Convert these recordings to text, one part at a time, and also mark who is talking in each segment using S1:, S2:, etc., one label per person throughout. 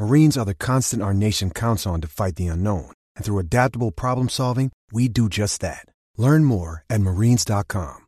S1: Marines are the constant our nation counts on to fight the unknown. And through adaptable problem solving, we do just that. Learn more at marines.com.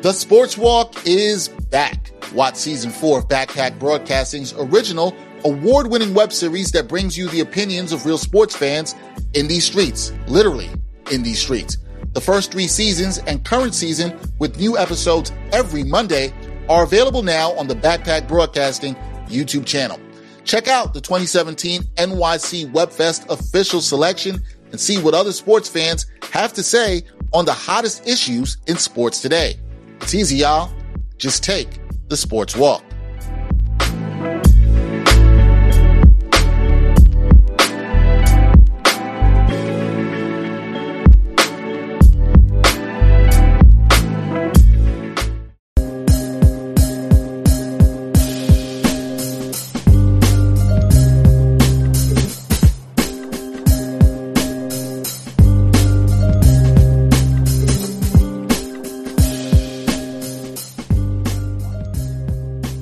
S2: The Sports Walk is back. Watch season four of Backpack Broadcasting's original award winning web series that brings you the opinions of real sports fans in these streets, literally in these streets. The first three seasons and current season with new episodes every Monday are available now on the Backpack Broadcasting YouTube channel. Check out the 2017 NYC WebFest official selection and see what other sports fans have to say on the hottest issues in sports today. It's easy, y'all. Just take the sports walk.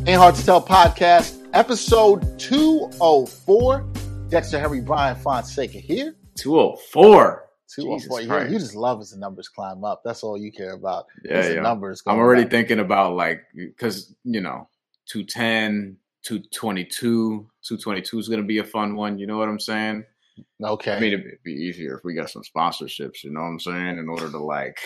S2: Ain't Hard to Tell podcast, episode 204. Dexter Henry Brian Fonseca here.
S3: 204.
S2: 204. Yeah, you just love as the numbers climb up. That's all you care about.
S3: Yeah, yeah.
S2: numbers.
S3: I'm already
S2: up.
S3: thinking about like because you know 210, 222, 222 is gonna be a fun one. You know what I'm saying?
S2: Okay.
S3: I mean, it'd be easier if we got some sponsorships. You know what I'm saying? In order to like,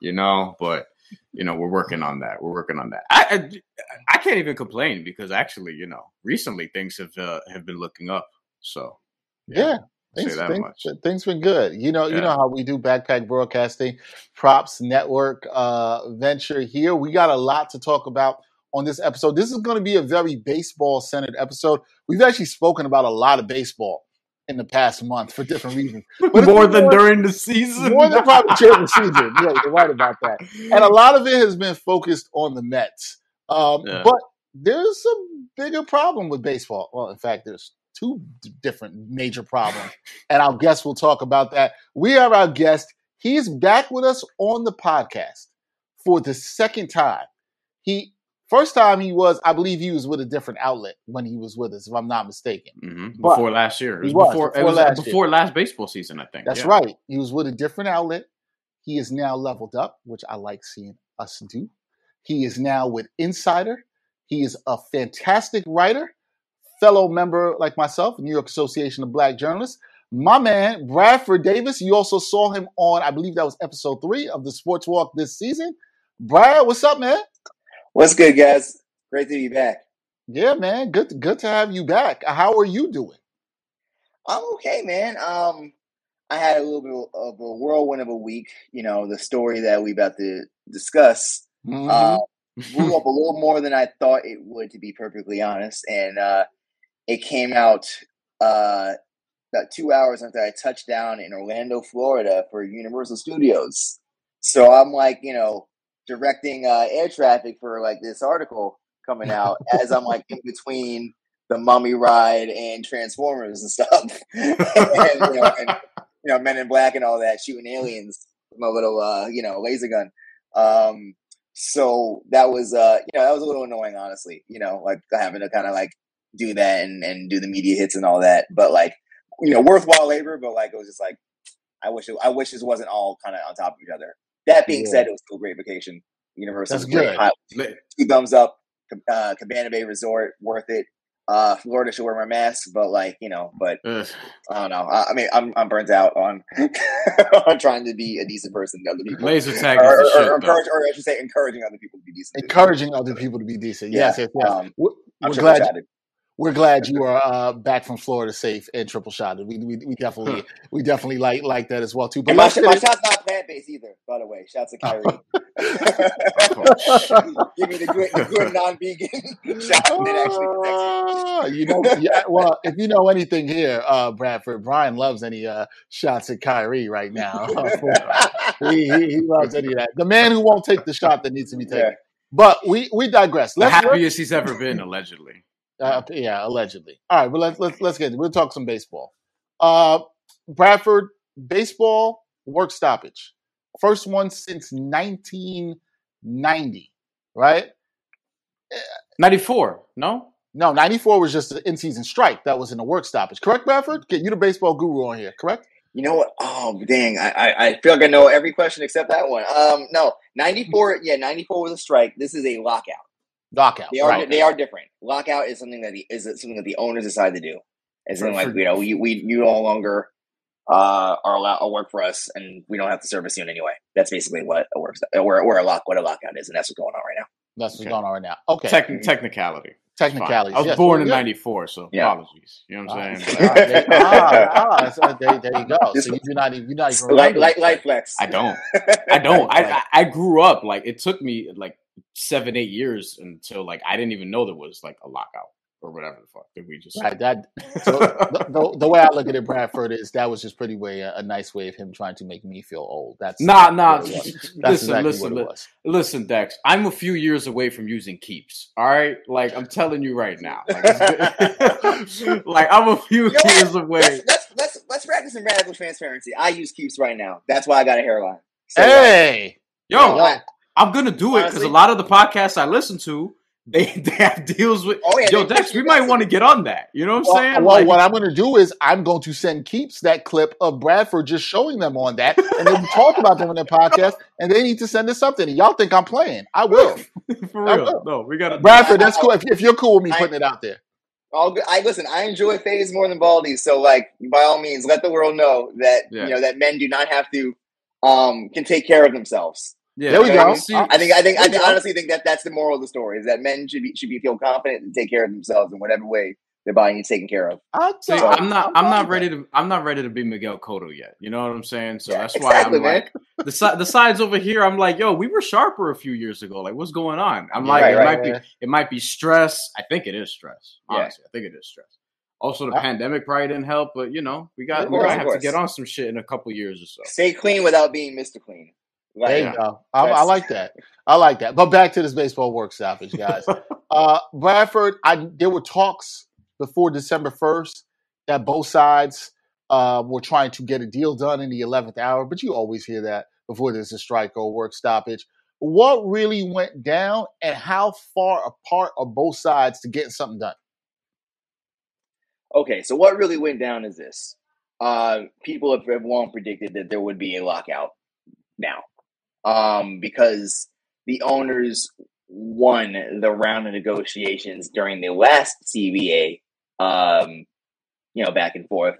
S3: you know, but you know, we're working on that. We're working on that. I I, I can't even complain because actually, you know, recently things have uh, have been looking up. So
S2: yeah.
S3: Say
S2: Things,
S3: that
S2: things,
S3: much.
S2: things been good. You know, you know how we do backpack broadcasting, props network uh, venture here. We got a lot to talk about on this episode. This is going to be a very baseball centered episode. We've actually spoken about a lot of baseball in the past month for different reasons. But
S3: more than during the season.
S2: more than probably during the season. Yeah, you're right about that. And a lot of it has been focused on the Mets. Um,
S3: Yeah.
S2: But there's a bigger problem with baseball. Well, in fact, there's two d- different major problems. And our guest will talk about that. We have our guest. He's back with us on the podcast for the second time. He first time he was, I believe he was with a different outlet when he was with us, if I'm not mistaken.
S3: hmm
S2: But-
S3: Before last year, it was,
S2: was,
S3: before,
S2: before
S3: it was
S2: last year.
S3: before last baseball season, I think.
S2: That's
S3: yeah.
S2: right. He was with a different outlet. He is now leveled up, which I like seeing us do. He is now with Insider. He is a fantastic writer, fellow member like myself, New York Association of Black Journalists. My man, Bradford Davis. You also saw him on, I believe that was episode three of the Sports Walk this season. Brad, what's up, man?
S4: What's good, guys? Great to be back.
S2: Yeah, man. Good, good to have you back. How are you doing?
S4: I'm okay, man. Um, I had a little bit of a whirlwind of a week. You know, the story that we about to discuss
S2: Mhm.
S4: uh, blew up a little more than I thought it would, to be perfectly honest. And uh, it came out uh, about two hours after I touched down in Orlando, Florida, for Universal Studios. So I'm like, you know, directing uh, air traffic for like this article coming out as I'm like in between the Mummy ride and Transformers and stuff, and, you know, and you know, Men in Black and all that, shooting aliens with my little uh, you know laser gun. Um, so that was uh, you know that was a little annoying, honestly. You know, like having to kind of like do that and and do the media hits and all that, but like you know, worthwhile labor. But like it was just like I wish it, I wish this wasn't all kind of on top of each other. That being
S2: Yeah.
S4: said, it was still a great vacation. Universal
S2: That's
S4: was great.
S2: good.
S4: Hot- two thumbs up. Uh, Cabana Bay Resort, worth it. uh, Florida should wear my mask, but like you know, but Ugh. I don't know. I, I, mean, I'm I'm burnt out on on trying to be a decent person to other people.
S3: Laser tag or, or,
S4: shit, or, encourage, or I should say, encouraging other people to be decent.
S2: Encouraging other people to be decent. Yeah. Yes, yes, yes. Um, we're, we're glad we're glad you are uh, back from Florida safe and triple shotted. We, we, we definitely we definitely like like that as well too.
S4: But my, my shot's not plant based either, by the way. Shouts to Kyrie. Give me the good, the good non vegan shot that actually
S2: you. You know, yeah, well, if you know anything here, uh, Bradford, Brian loves any uh, shots at Kyrie right now. he, he, he, loves any of that. The man who won't take the shot that needs to be taken. Yeah. But we we digress.
S3: Let's the happiest he's ever been, allegedly.
S2: Uh, yeah, allegedly. All right, but let's let's let's get. It. We'll talk some baseball. Uh, Bradford baseball work stoppage, first one since 1990, right?
S3: 94, no?
S2: No, 94 was just an in season strike. That was in a work stoppage. Correct, Bradford? Get you the baseball guru on here, correct?
S4: You know what? Oh, dang. I, I, I, feel like I know every question except that one. Um, No, 94, yeah, 94 was a strike. This is a lockout.
S2: Lockout.
S4: They are right. they are different. Lockout is something that the, is something that the owners decide to do. It's something like you know we we you no longer uh, are allowed to work for us, and we don't have to service you in any way. That's basically what a works where where a lock what a lockout is, and that's what's going on right now.
S2: That's what's okay. going on right now. Okay,
S3: Techn- technicality.
S2: Technicality.
S3: I was yes. born in '94, so yeah. apologies. You know what I'm saying?
S2: Ah, there, ah, ah, there, there, you go. So you do not even you not even
S4: light, light, light flex.
S3: I don't. I don't. I I grew up like it took me like seven, eight years until like I didn't even know there was like a lockout or whatever the fuck that we just
S2: right. That so the, the, the, way I look at it, Bradford is that was just pretty way a, a, nice way of him trying to make me feel old. That's
S3: nah, nah. That's listen, exactly listen, li- listen, Dex. I'm a few years away from using Keeps. All right, like I'm telling you right now. Like, like I'm a few you know years away.
S4: Let's, let's, let's let's practice some radical transparency. I use Keeps right now. That's why I got a hairline.
S2: So, hey,
S3: yo, I'm gonna do it because a lot of the podcasts I listen to, they they have deals with. Oh yeah, yo, Dex, we might want to get on that. You know what I'm saying?
S2: Well, like, what I'm gonna do is I'm going to send Keeps that clip of Bradford just showing them on that, and then talk about them in their podcast, and they need to send us something. And y'all think I'm playing? I will.
S3: For real? Will. No, we got to
S2: Bradford. That's cool. If, if you're cool with me putting it out there.
S4: All good. I listen. I enjoy Faze more than Baldy, so like by all means, let the world know that yeah. you know that men do not have to um can take care of themselves.
S2: Yeah, there we go. I think
S4: I think I think, honestly think that that's the moral of the story is that men should be should be feel confident and take care of themselves in whatever way their body needs taken care of.
S3: See, I'm not I'm, I'm not ready to I'm not ready to be Miguel Cotto yet. You know what I'm saying? So yeah, that's why exactly, I'm man. like the side the sides over here. I'm like, yo, we were sharper a few years ago. Like, what's going on? I'm like, right, it right, might right. be it might be stress. I think it is stress. Honestly, yeah. I think it is stress. Also, the uh, pandemic probably didn't help, but you know, we got we're gonna have to get on some shit in a couple years or so.
S4: Stay clean without being Mr. Clean.
S2: Right. There you go. I, I, like that. I like that. But back to this baseball work stoppage, guys. uh, Bradford, I there were talks before December first that both sides uh, were trying to get a deal done in the eleventh hour, but you always hear that before there's a strike or work stoppage. What really went down, and how far apart are both sides to getting something done?
S4: Okay, so what really went down is this: uh, people have, have long predicted that there would be a lockout now um, because the owners won the round of negotiations during the last CBA, um, you know, back and forth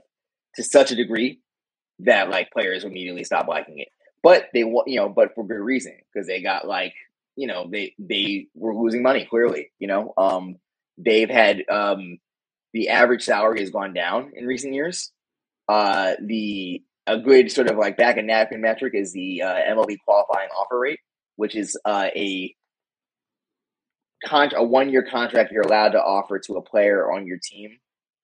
S4: to such a degree that like players immediately stopped liking it. But they, you know, but for good reason because they got like, you know, they they were losing money clearly. You know, um, they've had um, the average salary has gone down in recent years. Uh, the a good sort of like back and napkin metric is the uh, MLB qualifying offer rate, which is uh, a con- a one year contract you're allowed to offer to a player on your team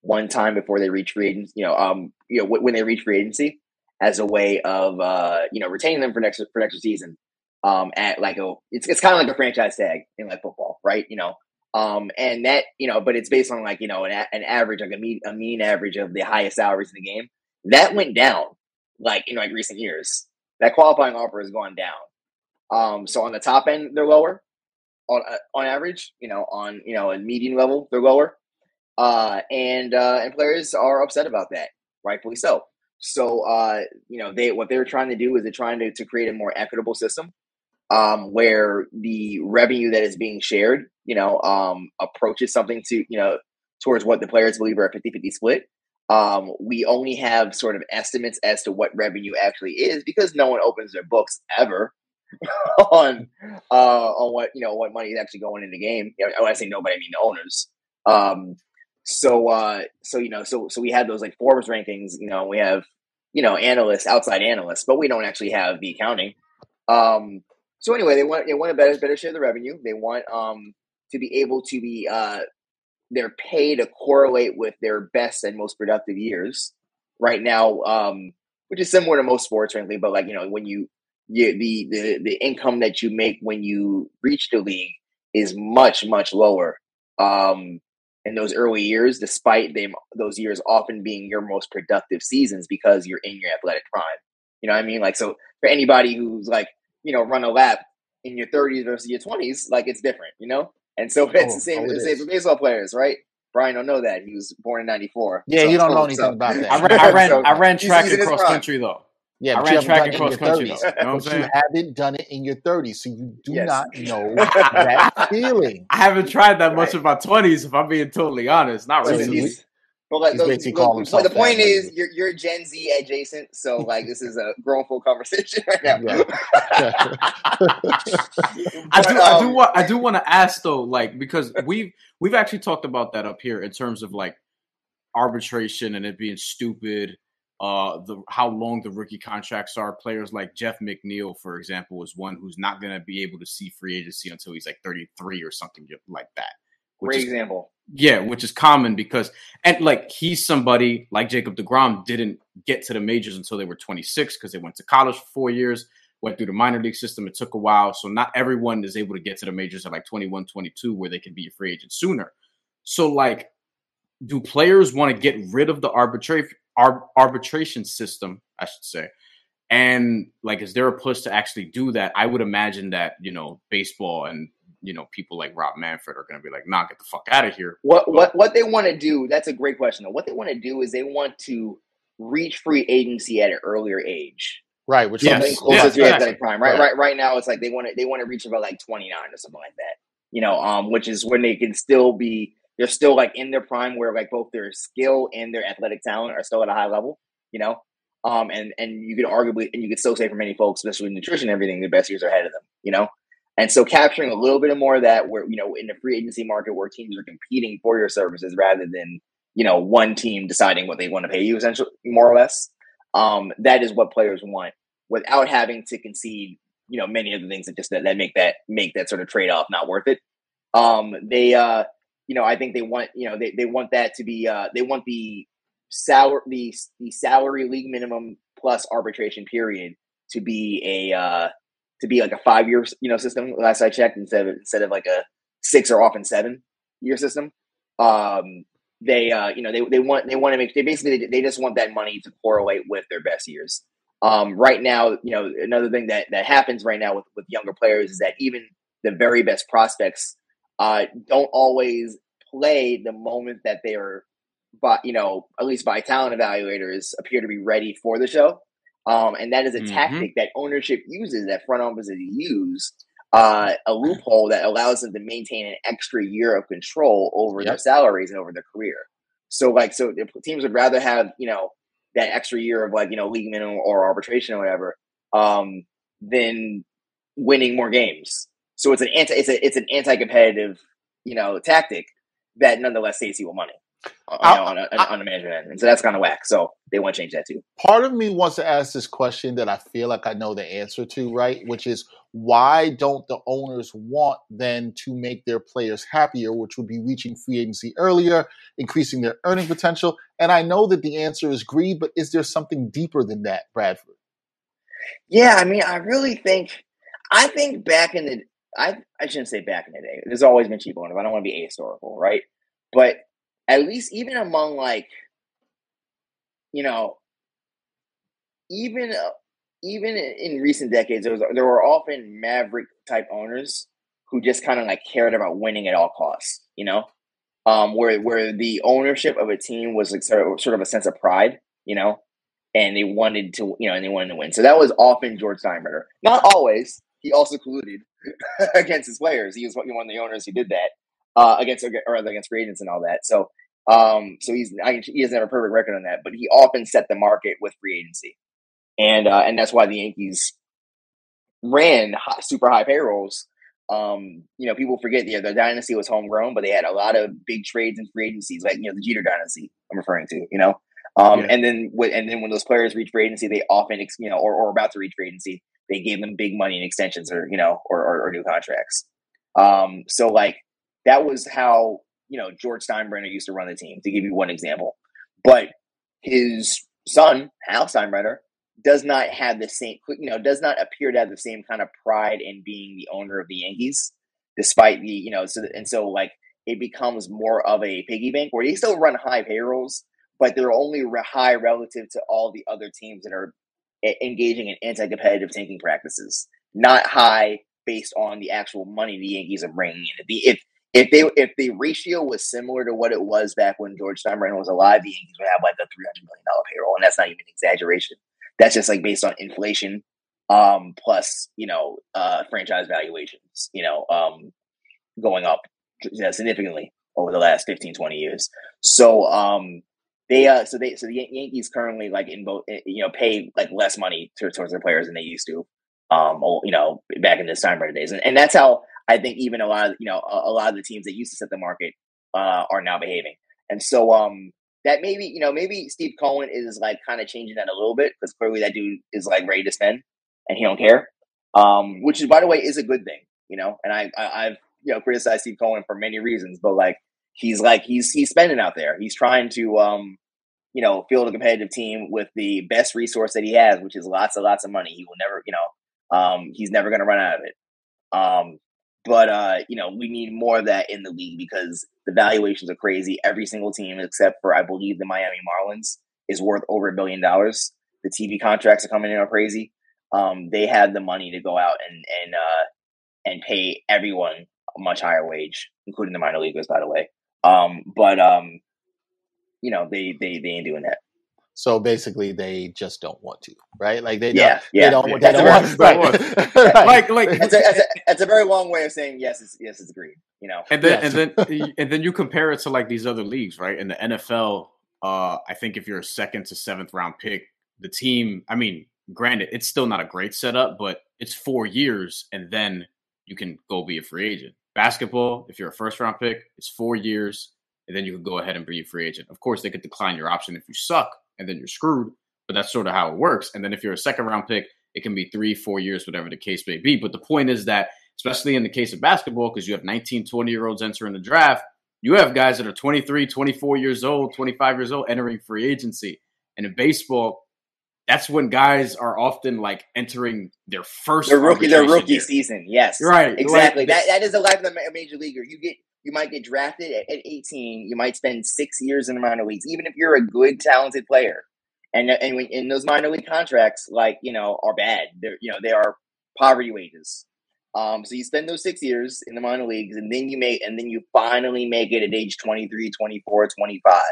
S4: one time before they reach free agency. You know, um, you know w- when they reach free agency as a way of uh, you know retaining them for next for next season. Um, at like a it's it's kind of like a franchise tag in like football, right? You know, um, and that you know, but it's based on like you know an, an average, like a mean a mean average of the highest salaries in the game. That went down like in like recent years. That qualifying offer has gone down. Um, so on the top end, they're lower. On uh, on average, you know, on you know a median level, they're lower. Uh, and uh, and players are upset about that, rightfully so. So uh, you know, they what they're trying to do is they're trying to, to create a more equitable system um, where the revenue that is being shared, you know, um, approaches something to you know towards what the players believe are a 50-50 split. Um, we only have sort of estimates as to what revenue actually is because no one opens their books ever on uh, on what you know what money is actually going in the game. When I say nobody, I mean the owners. Um, so uh, so you know, so so we have those like Forbes rankings. You know, we have you know analysts, outside analysts, but we don't actually have the accounting. Um, so anyway, they want they want a better better share of the revenue. They want um to be able to be uh their pay to correlate with their best and most productive years. Right now, um, which is similar to most sports, frankly, but like you know when you you, the the the income that you make when you reach the league is much much lower um, in those early years, despite them those years often being your most productive seasons because you're in your athletic prime. You know what I mean? Like so for anybody who's like you know run a lap in your 30s versus your 20s, like it's different. You know, and so it's
S2: Oh,
S4: the same
S2: oh, it
S4: the same
S2: is.
S4: for baseball players, right? Brian don't know that he was born in '94.
S2: Yeah, you don't know anything about that.
S3: I ran, I ran,
S4: So,
S3: I ran
S4: he's-
S3: track
S4: he's
S3: and cross country though.
S2: Yeah,
S3: I
S2: but
S3: ran
S2: you haven't
S3: track
S2: done
S3: and
S2: it
S3: cross
S2: in your
S3: country,
S2: 30s.
S3: though. You know what I'm
S2: but you haven't done it in your 30s, so you do
S4: Yes.
S2: not know that feeling.
S3: I haven't tried that much
S4: Right.
S3: in my twenties, if I'm being totally honest. Not
S2: Listen,
S4: Listen,
S3: recently.
S4: he's, but like
S2: he's
S4: the,
S2: basically
S4: the-
S2: calling
S4: the- point is,
S2: like-
S4: you're you're Gen Z adjacent, so like this is a grown full conversation right now.
S2: Yeah.
S3: I do,
S4: But,
S3: I do
S4: um,
S3: want, I do want to ask though, like because we've we've actually talked about that up here in terms of like arbitration and it being stupid. Uh, the how long the rookie contracts are. Players like Jeff McNeil, for example, is one who's not going to be able to see free agency until he's like 33 or something like that. Which
S4: Great
S3: is
S4: example.
S3: Yeah, which is common because and like he's somebody like Jacob DeGrom didn't get to the majors until they were 26 because they went to college for four years, went through the minor league system. It took a while. So not everyone is able to get to the majors at like 21, 22, where they can be a free agent sooner. So like, do players want to get rid of the arbitration ar- arbitration system, I should say? And like, is there a push to actually do that? I would imagine that, you know, baseball and you know, people like Rob Manfred are going to be like, "Nah, get the fuck out of here."
S4: What what what they want to do? That's a great question. Though. What they want to do is they want to reach free agency at an earlier age,
S2: right, which
S3: Yes.
S4: something
S2: is
S4: closer
S3: Yeah,
S4: to your
S3: exactly.
S4: athletic prime. Right,
S2: Right.
S4: right, right now it's like they want to they want to reach about like twenty nine or something like that. You know, um, which is when they can still be they're still like in their prime where like both their skill and their athletic talent are still at a high level. You know, um, and and you could arguably and you could still say for many folks, especially with nutrition and everything, the best years are ahead of them. You know. And so capturing a little bit more of that where, you know, in the free agency market where teams are competing for your services rather than, you know, one team deciding what they want to pay you essentially more or less. Um, that is what players want without having to concede, you know, many of the things that just that, that make that make that sort of trade off not worth it. Um, they uh, you know, I think they want, you know, they, they want that to be uh they want the salary the the salary league minimum plus arbitration period to be a uh to be like a five year you know system last I checked instead of instead of like a six or often seven year system. Um, they uh, you know they, they want they want to make they basically they just want that money to correlate with their best years. Um, right now, you know another thing that that happens right now with with younger players is that even the very best prospects uh, don't always play the moment that they are, but you know at least by talent evaluators appear to be ready for the show. Um, and that is a
S3: Mhm.
S4: tactic that ownership uses, that front offices use, uh, a loophole that allows them to maintain an extra year of control over their salaries and over their career. So, like, so teams would rather have, you know, that extra year of like, you know, league minimum or arbitration or whatever, um, than winning more games. So it's an anti, it's a, it's an anti-competitive, you know, tactic that nonetheless saves you money. Uh,
S2: I-
S4: know, on, a, on the management end, and so that's kind of whack. So they want to change that too.
S2: part of me wants to ask this question that I feel like I know the answer to, right? Which is why don't the owners want then to make their players happier, which would be reaching free agency earlier, increasing their earning potential? And I know that the answer is greed, but is there something deeper than that, Bradford?
S4: Yeah, I mean, I really think, I think back in the, I I shouldn't say back in the day. There's always been cheap owners. I don't want to be ahistorical, right? But at least even among like, you know, even uh, even in recent decades, there was there were often maverick type owners who just kind of like cared about winning at all costs. You know, um, where where the ownership of a team was like sort of, sort of a sense of pride. You know, and they wanted to, you know, and they wanted to win. So that was often George Steinbrenner. Not always. He also colluded against his players. He was one of the owners who did that uh, against or against free agents and all that. So Um, so he's I, he doesn't have a perfect record on that, but he often set the market with free agency, and uh, and that's why the Yankees ran high, super high payrolls. Um, you know, people forget the the dynasty was homegrown, but they had a lot of big trades and free agencies, like you know the Jeter dynasty. I'm referring to, you know, um, yeah. and then and then when those players reach free agency, they often you know or, or about to reach free agency, they gave them big money and extensions or you know or, or, or new contracts. Um, so like that was how you know George Steinbrenner used to run the team. To give you one example, but his son Hal Steinbrenner does not have the same you know does not appear to have the same kind of pride in being the owner of the Yankees, despite the you know so and so like it becomes more of a piggy bank where they still run high payrolls, but they're only high relative to all the other teams that are engaging in anti-competitive tanking practices, not high based on the actual money the Yankees are bringing in. If if they if the ratio was similar to what it was back when George Steinbrenner was alive, the Yankees would have like a three hundred million dollar payroll, and that's not even an exaggeration. That's just like based on inflation, um, plus you know uh, franchise valuations, you know, um, going up significantly over the last 15, 20 years. So um, they uh so they so the Yankees currently like in both eh, you know pay like less money to, towards their players than they used to um you know back in this time days and, and that's how I think even a lot of you know a, a, lot of the teams that used to set the market uh are now behaving and so um that maybe you know maybe Steve Cohen is like kind of changing that a little bit because clearly that dude is like ready to spend and he don't care um which is by the way is a good thing you know and I, I I've you know criticized Steve Cohen for many reasons but like he's like he's he's spending out there. He's trying to um, you know, field a competitive team with the best resource that he has, which is lots and lots of money. He will never, you know, um, he's never going to run out of it. Um, but uh, you know, we need more of that in the league because the valuations are crazy. Every single team, except for I believe the Miami Marlins, is worth over a billion dollars. The TV contracts are coming in are crazy. Um, they have the money to go out and and uh, and pay everyone a much higher wage, including the minor leaguers, by the way. Um, but um, you know, they they they ain't doing that.
S2: So basically, they just don't want to, right? Like they
S4: yeah,
S2: don't,
S4: yeah.
S2: they don't, they don't want, right.
S3: right. like like
S4: it's a, it's, a, it's a, very long way of saying yes, it's, yes, it's agreed. You know,
S3: and then yes. and then and then you compare it to like these other leagues, right? In the NFL, uh, I think if you're a second to seventh round pick, the team, I mean, granted, it's still not a great setup, but it's four years, and then you can go be a free agent. Basketball, if you're a first round pick, it's four years, and then you can go ahead and be a free agent. Of course, they could decline your option if you suck, and then you're screwed. But that's sort of how it works. And then if you're a second round pick, it can be three, four years, whatever the case may be. But the point is that, especially in the case of basketball, because you have 19, 20 year olds entering the draft, you have guys that are 23, 24 years old, 25 years old entering free agency. And in baseball, that's when guys are often like entering their first
S4: their rookie their rookie
S3: year.
S4: season. Yes,
S3: right,
S4: exactly. Like, that that is the life of a major leaguer. You get you might get drafted at, at 18. You might spend six years in the minor leagues, even if you're a good, talented player. And and when, in those minor league contracts, like you know, are bad. They're you know they are poverty wages. Um, so you spend those six years in the minor leagues, and then you make, and then you finally make it at age 23, 24, 25.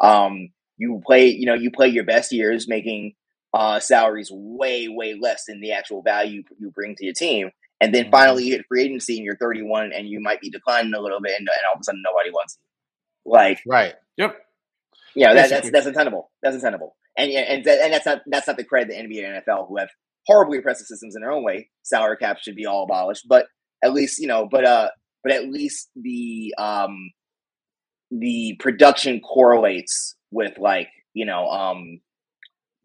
S4: Um, you play, you know, you play your best years, making uh, salaries way, way less than the actual value you bring to your team. And then mm-hmm. finally you hit free agency and you're 31 and you might be declining a little bit and, and all of a sudden nobody wants you. Like,
S2: right.
S3: Yep.
S4: Yeah, that, that's that's untenable. That's untenable. And and and that's not that's not the credit the NBA and NFL who have horribly oppressive systems in their own way. Salary caps should be all abolished, but at least you know, but uh, but at least the um, the production correlates with like you know um,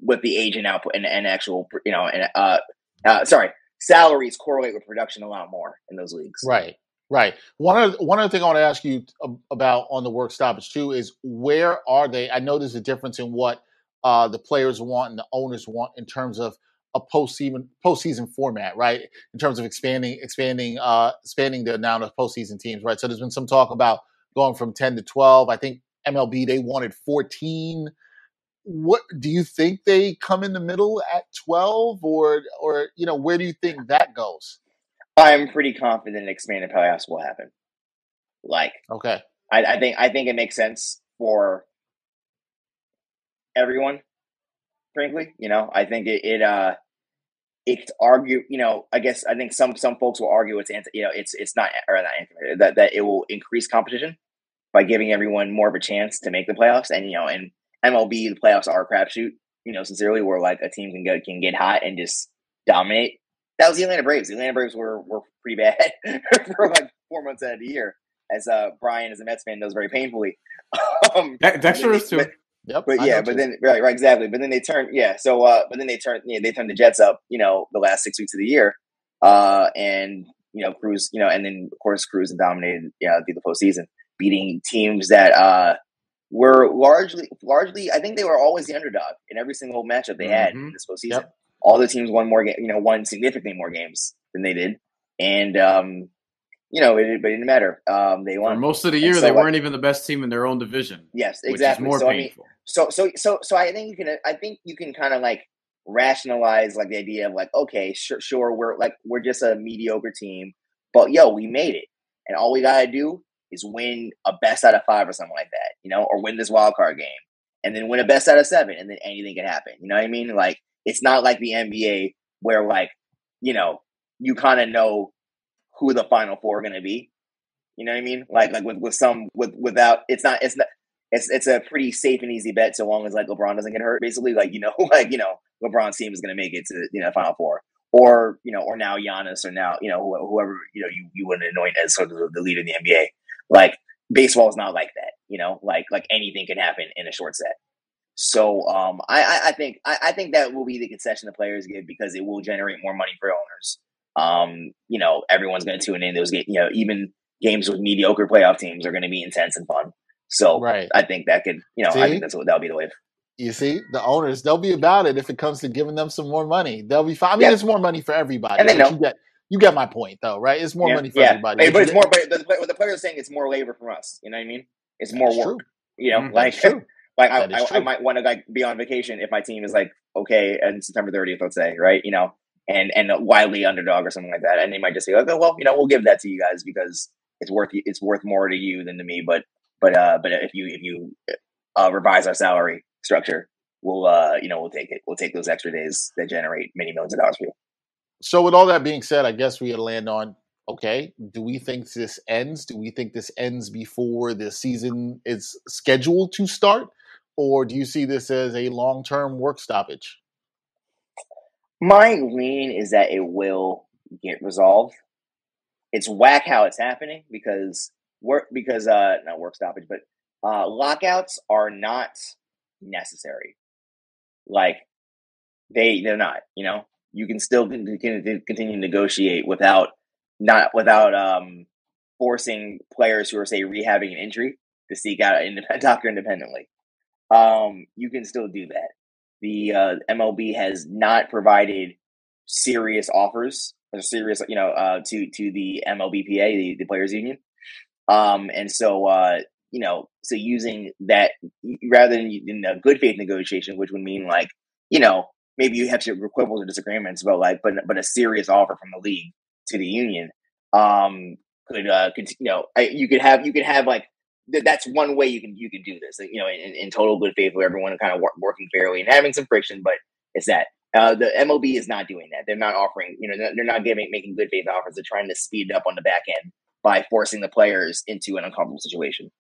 S4: with the agent output and, and actual you know and uh, uh sorry salaries correlate with production a lot more in those leagues.
S2: Right. Right. One other one other thing I want to ask you about on the work stoppage too is where are they? I know there's a difference in what uh, the players want and the owners want in terms of a postseason postseason format, right? In terms of expanding expanding uh, expanding the amount of postseason teams, right? So there's been some talk about going from 10 to 12. I think MLB they wanted 14 what do you think they come in the middle at 12 or or you know where do you think that goes?
S4: I'm pretty confident expanded playoffs will happen. Like
S2: okay.
S4: I, I think i think it makes sense for everyone frankly you know? I think it, it uh it's argue you know i guess i think some some folks will argue it's anti you know it's it's not or not anti that that it will increase competition by giving everyone more of a chance to make the playoffs. And you know, and MLB the playoffs are a crapshoot. You know, sincerely, where like a team can go can get hot and just dominate. That was the Atlanta Braves. The Atlanta Braves were were pretty bad for like four months out of the year, as uh, Brian, as a Mets fan, knows very painfully.
S3: um, Dexter is too.
S4: But, Yep. But yeah, but then right, right, exactly. But then they turn, yeah. So, uh, but then they turn, yeah, they turn the Jets up, you know, the last six weeks of the year, uh, and you know, Cruz, you know, and then of course Cruz and dominated, yeah, through the postseason, beating teams that uh were largely, largely, I think they were always the underdog in every single matchup they had mm-hmm. in this postseason. Yep. All the teams won more, ga- you know, won significantly more games than they did, and um, you know, it, but it didn't matter. Um, they won
S3: For most of the year. So, they weren't even the best team in their own division.
S4: Yes, exactly. more so, painful. I mean, so so so so I think you can I think you can kind of like rationalize like the idea of like okay sure sure we're like we're just a mediocre team but yo we made it and all we gotta do is win a best out of five or something like that you know or win this wild card game and then win a best out of seven and then anything can happen you know what I mean like it's not like the NBA where like you know you kind of know who the final four are gonna be you know what I mean like like with with some with without it's not it's not it's it's a pretty safe and easy bet so long as like LeBron doesn't get hurt. Basically, like you know, like you know, LeBron's team is going to make it to you know Final Four, or you know, or now Giannis, or now you know whoever you know you you would anoint as sort of the leader in the NBA. Like baseball is not like that. You know, like like anything can happen in a short set. So um, I, I, I think I, I, think that will be the concession the players give because it will generate more money for owners. Um, you know, everyone's going to tune in those games. You know, even games with mediocre playoff teams are going to be intense and fun. So right. I think that could, you know, see? I think that's what that'll be the wave.
S2: You see, the owners, they'll be about it if it comes to giving them some more money. They'll be fine. I mean, yeah. it's more money for everybody.
S4: And they know.
S2: You get, you get my point, though, right? It's more
S4: yeah.
S2: money for
S4: yeah.
S2: everybody.
S4: But, but it's more, but the, what the player's saying it's more labor from us. You know what I mean? It's more work. True. You know, mm-hmm. like, like I, I, I, might want to like be on vacation if my team is like okay and September 30th, let's say, right? You know, and and a wildly underdog or something like that, and they might just say, okay, well, you know, we'll give that to you guys because it's worth it's worth more to you than to me, but but uh, but if you if you uh, revise our salary structure, we'll uh, you know we'll take it. We'll take those extra days that generate many millions of dollars for you.
S2: So with all that being said, I guess we had to land on okay. Do we think this ends? Do we think this ends before the season is scheduled to start, or do you see this as a long term work stoppage?
S4: My lean is that it will get resolved. It's whack how it's happening because work because uh not work stoppage, but uh lockouts are not necessary. Like they they're not, you know. You can still continue to negotiate without not without um forcing players who are say rehabbing an injury to seek out a doctor independently. Um, you can still do that. The uh, MLB has not provided serious offers or serious, you know, uh, to to the MLBPA, the, the players union, um, and so, uh, you know, so using that rather than in a good faith negotiation, which would mean like, you know, maybe you have your quibbles or disagreements, but like, but but a serious offer from the league to the union, um, could uh, could you know, I, you could have you could have like that's one way you can you can do this, you know, in, in total good faith, where everyone kind of work, working fairly and having some friction, but it's that uh, the MLB is not doing that. They're not offering, you know, they're not giving making good faith offers. They're trying to speed it up on the back end by forcing the players into an uncomfortable situation.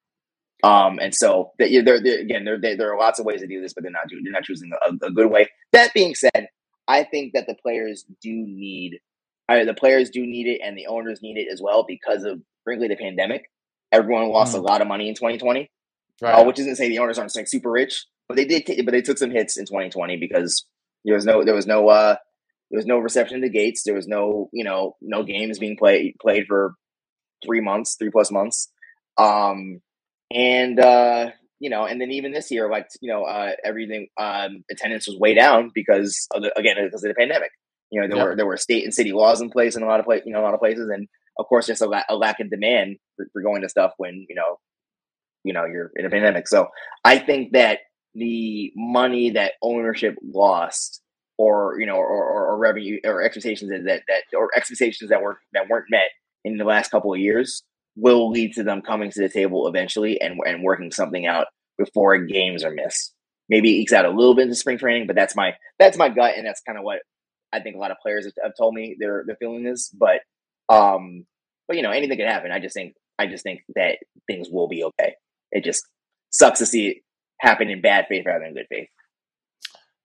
S4: Um, and so they're, they're, they're again, there there are lots of ways to do this, but they're not they're not choosing a, a, good way. That being said, I think that the players do need, uh, the players do need it, and the owners need it as well because of frankly the pandemic. Everyone lost mm. a lot of money in 2020, right. uh, which isn't to say the owners aren't like super rich, but they did, t- but they took some hits in 2020 because there was no there was no uh there was no reception to gates. There was no you know no games being played played for three months, three plus months. Um, and uh, you know, and then even this year, like you know, uh, everything um, attendance was way down because of the, again because of the pandemic. You know, there yep. were there were state and city laws in place in a lot of place, you know, a lot of places, and of course, just a, la- a lack of demand for, for going to stuff when you know, you know, you're in a pandemic. So I think that the money that ownership lost or you know or, or, or, revenue or expectations that, that that or expectations that were that weren't met in the last couple of years will lead to them coming to the table eventually and and working something out before games are missed. Maybe ekes out a little bit in spring training, but that's my that's my gut, and that's kind of what I think a lot of players have told me they're they're feeling is. But um, but you know anything can happen. I just think I just think that things will be okay. it just sucks to see it happen in bad faith rather than good faith.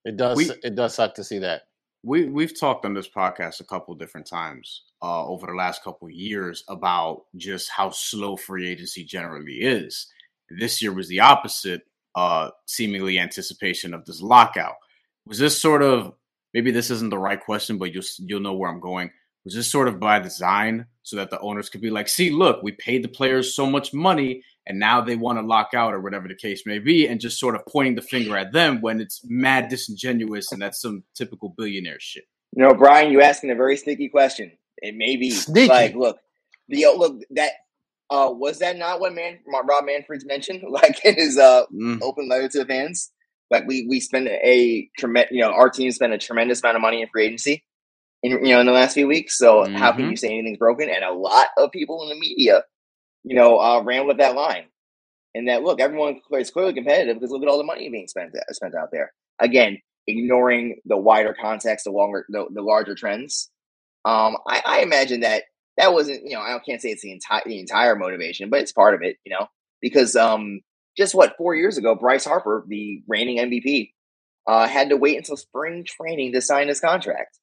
S2: It does.
S3: We-
S2: it does suck to see that.
S3: We we've talked on this podcast a couple different times uh, over the last couple years about just how slow free agency generally is. This year was the opposite, uh, seemingly anticipation of this lockout. Was this sort of maybe this isn't the right question, but you'll you'll know where I'm going. Was this sort of by design so that the owners could be like, see, look, we paid the players so much money and now they want to lock out or whatever the case may be, and just sort of pointing the finger at them when it's mad disingenuous and that's some typical billionaire shit.
S4: You know, Brian, you asking a very sneaky question. It may be
S2: Sneaky.
S4: like, look, the look that uh was that not what man Rob Manfred's mentioned, like in his uh
S3: Mm.
S4: open letter to the fans? Like we we spend a tremendous, you know, our team spent a tremendous amount of money in free agency, in you know, in the last few weeks. So how can you say anything's broken? And a lot of people in the media, you know, uh, ran with that line, and that look, everyone is clearly competitive because look at all the money being spent spent out there. Again, ignoring the wider context, the longer, the, the larger trends. Um, I, I imagine that that wasn't, you know, I can't say it's the entire the entire motivation, but it's part of it, you know, because um, just what four years ago, Bryce Harper, the reigning MVP, uh, had to wait until spring training to sign his contract.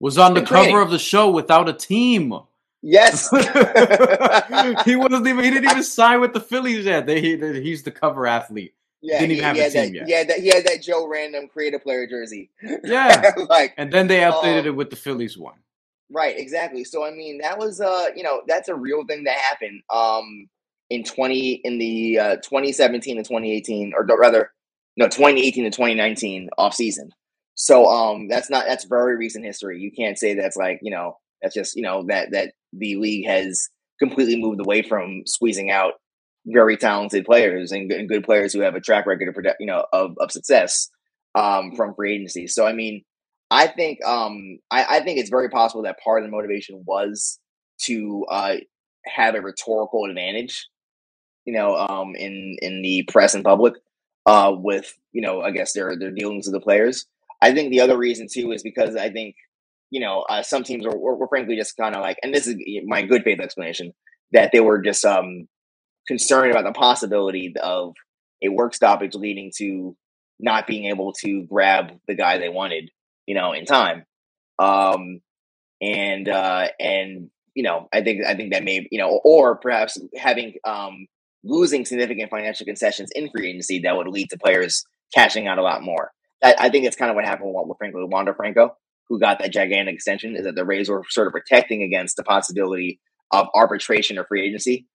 S3: Was on the
S4: Spring training.
S3: cover of the show without a team.
S4: Yes,
S3: he wasn't even. He didn't even sign with the Phillies yet. They, he, he's the cover athlete.
S4: yeah,
S3: Didn't
S4: he,
S3: even have
S4: he
S3: a
S4: had that,
S3: team yet.
S4: He that, he had that Joe Random creative player jersey.
S3: Yeah,
S4: like
S3: and then they updated
S4: Um,
S3: it with the Phillies one.
S4: Right, exactly. So I mean, that was uh, you know, that's a real thing that happened um in 20 in the uh 2017 and 2018 or rather no, 2018 to 2019 off season. So um that's not that's very recent history. You can't say that's like, you know, that's just, you know, that that the league has completely moved away from squeezing out very talented players and good, players who have a track record of you know, of, of success um from free agency. So I mean, I think um I, I think it's very possible that part of the motivation was to uh have a rhetorical advantage, you know, um in in the press and public, uh with, you know, I guess their their dealings with the players. I think the other reason too is because I think, you know, uh, some teams were, were, were frankly just kind of like, and this is my good faith explanation, that they were just um concerned about the possibility of a work stoppage leading to not being able to grab the guy they wanted you know, in time. Um, and uh, and you know, I think I think that may you know, or perhaps having um, losing significant financial concessions in free agency that would lead to players cashing out a lot more. I, I think it's kind of what happened with, with frankly with Wander Franco, who got that gigantic extension, is that the Rays were sort of protecting against the possibility of arbitration or free agency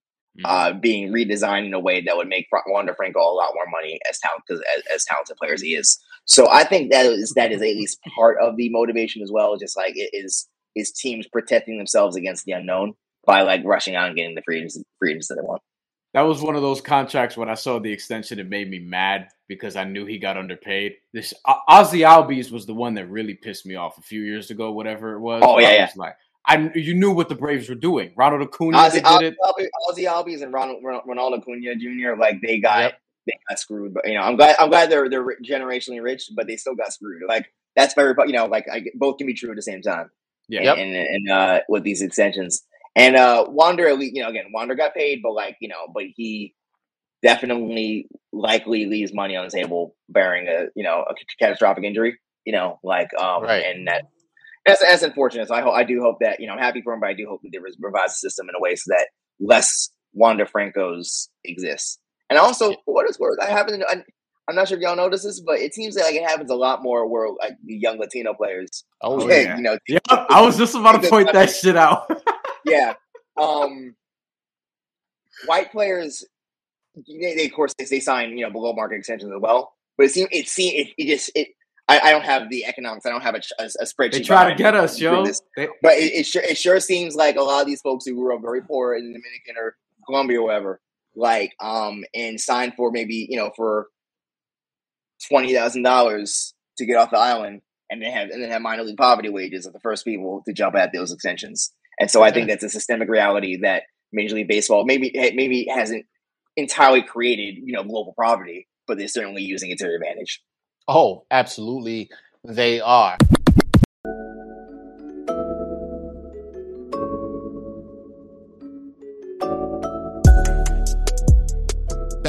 S4: uh, being redesigned in a way that would make Wander Franco a lot more money as talented as, as talented player as he is. So I think that is that is at least part of the motivation as well. Just like it is is teams protecting themselves against the unknown by like rushing out and getting the free agents, free agents that they want.
S3: That was one of those contracts when I saw the extension, it made me mad because I knew he got underpaid. This Ozzy Albies was the one that really pissed me off a few years ago, whatever it was.
S4: Oh, yeah,
S3: I
S4: yeah.
S3: like I you knew what the Braves were doing. Ronald Acuna
S4: Ozzy,
S3: did it.
S4: Ozzy Albies and Ronald, Ronaldo Acuna Jr. like they got
S2: Yep.
S4: they got screwed. But you know, I'm glad I'm glad they're they're generationally rich, but they still got screwed. Like that's very you know like I, both can be true at the same time.
S3: Yeah.
S2: Yep.
S4: and and uh, with these extensions. And uh, Wander, at lea- you know, again, Wander got paid, but like you know, but he definitely likely leaves money on the table, bearing a you know a catastrophic injury. You know, like um,
S2: Right.
S4: and that that's that's unfortunate. So I hope I do hope that you know I'm happy for him, but I do hope that they revise the system in a way so that less Wander Francos exists. And also, for what it's worth, I haven't. I, I'm not sure if y'all notice this, but it seems like it happens a lot more where like young Latino players,
S2: Oh,
S3: Oh,
S4: yeah,
S3: yeah.
S4: you know,
S3: Yeah, I was just about to point that shit out.
S4: yeah. Um, white players, they, they of course they, they sign you know below market extensions as well. But it seems it seems it, it just it. I, I don't have the economics. I don't have a, a, a spreadsheet.
S3: they try to get us, yo. They,
S4: But it, it sure it sure seems like a lot of these folks who grew up very poor in the Dominican or Colombia or whatever, like um, and signed for maybe you know for twenty thousand dollars to get off the island, and then have and then have minor league poverty wages are the first people to jump at those extensions. And so I think that's a systemic reality that Major League Baseball maybe maybe hasn't entirely created you know global poverty, but they're certainly using it to their advantage.
S2: oh, absolutely, they are.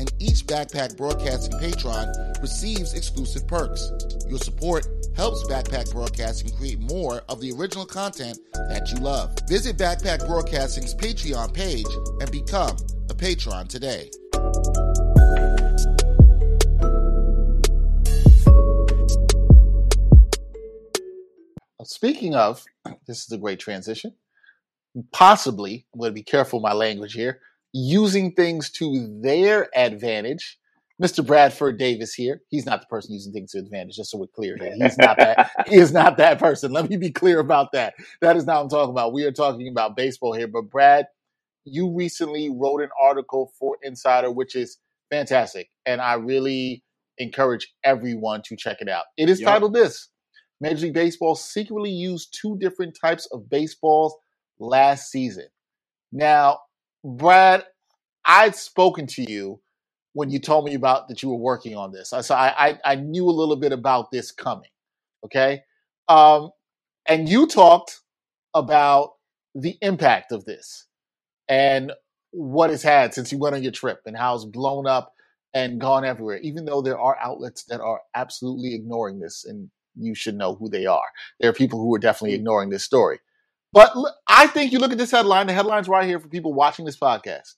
S5: and each Backpack Broadcasting patron receives exclusive perks. Your support helps Backpack Broadcasting create more of the original content that you love. Visit Backpack Broadcasting's Patreon page and become a patron today.
S2: Speaking of, this is a great transition. Possibly, I'm going to be careful my language here, using things to their advantage. Mr. Bradford Davis here. He's not the person using things to advantage, just so we're clear here. He's not that he is not that person. Let me be clear about that. That is not what I'm talking about. We are talking about baseball here. But Brad, you recently wrote an article for Insider, which is fantastic. And I really encourage everyone to check it out. It is
S3: Yep.
S2: titled this Major League Baseball secretly used two different types of baseballs last season. Now, Brad, I'd spoken to you when you told me about that you were working on this. So I, I, I knew a little bit about this coming. Okay. Um, and you talked about the impact of this and what it's had since you went on your trip and how it's blown up and gone everywhere, even though there are outlets that are absolutely ignoring this, and you should know who they are. There are people who are definitely ignoring this story. But I think you look at this headline, the headline's right here for people watching this podcast.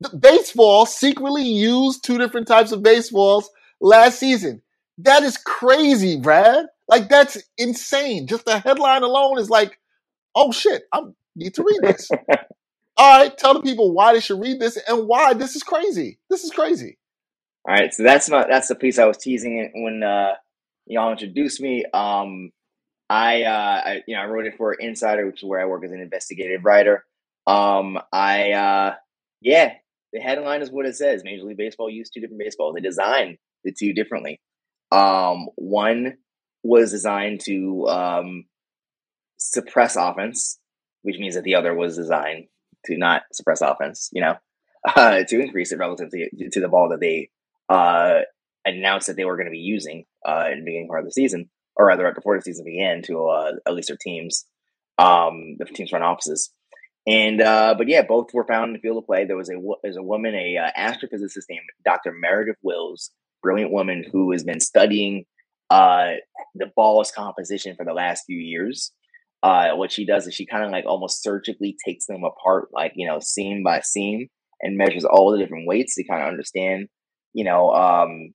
S2: The baseball secretly used two different types of baseballs last season. That is crazy, Brad. Like, that's insane. Just the headline alone is like, oh shit, I need to read this. All right, tell the people why they should read this and why this is crazy. This is crazy.
S4: All right, so that's my that's the piece I was teasing when uh, y'all introduced me. Um, I, uh, I you know I wrote it for Insider, which is where I work as an investigative writer. Um, I uh, yeah, the headline is what it says. Major League Baseball used two different baseballs. They designed the two differently. Um, one was designed to um, suppress offense, which means that the other was designed to not suppress offense. You know, uh, to increase it relative to, to the ball that they uh, announced that they were going to be using uh, in the beginning part of the season, or rather, right before the season began, to uh, at least their teams, um, the teams front offices. And uh, but yeah, both were found in the field of play. There was a there's a woman, a uh, astrophysicist named Dr. Meredith Wills, brilliant woman who has been studying uh, the ball's composition for the last few years. Uh, what she does is she kind of like almost surgically takes them apart, like you know, seam by seam, and measures all the different weights to kind of understand, you know, um,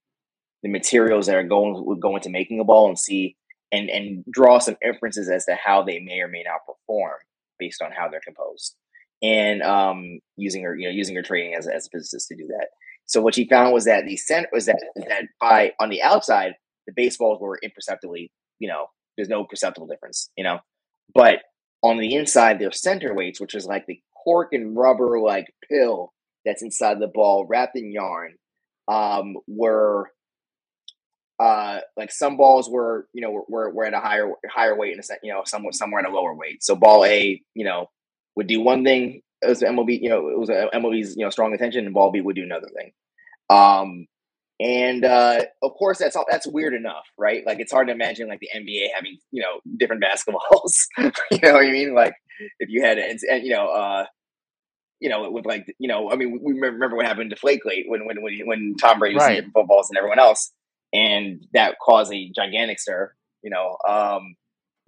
S4: the materials that are going would go into making a ball and see and and draw some inferences as to how they may or may not perform based on how they're composed. And um using her you know using her training as, as a physicist to do that. So what she found was that the center was that that by on the outside the baseballs were imperceptibly you know there's no perceptible difference you know? But on the inside their center weights which is like the cork and rubber like pill that's inside the ball wrapped in yarn um were uh like some balls were you know were, were at a higher higher weight in a set you know some somewhere at a lower weight. So ball a you know would do one thing as MLB you know it was a MLB's you know strong attention and ball B would do another thing. Um and uh of course that's all that's weird enough right? Like it's hard to imagine like the NBA having you know different basketballs. You know what I mean? Like if you had and, and you know uh you know, with like, you know, I mean, we remember what happened to Flake Late when when when when Tom Brady was
S2: Right.
S4: different footballs and everyone else, and that caused a gigantic stir. You know, um,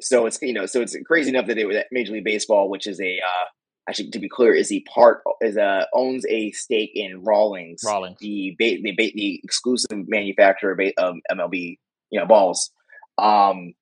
S4: so it's you know, so it's crazy enough that they were that Major League Baseball, which is a uh, actually to be clear, is a part is a owns a stake in Rawlings,
S2: Rawlings.
S4: the ba- the ba- the exclusive manufacturer of MLB, you know, balls. Um,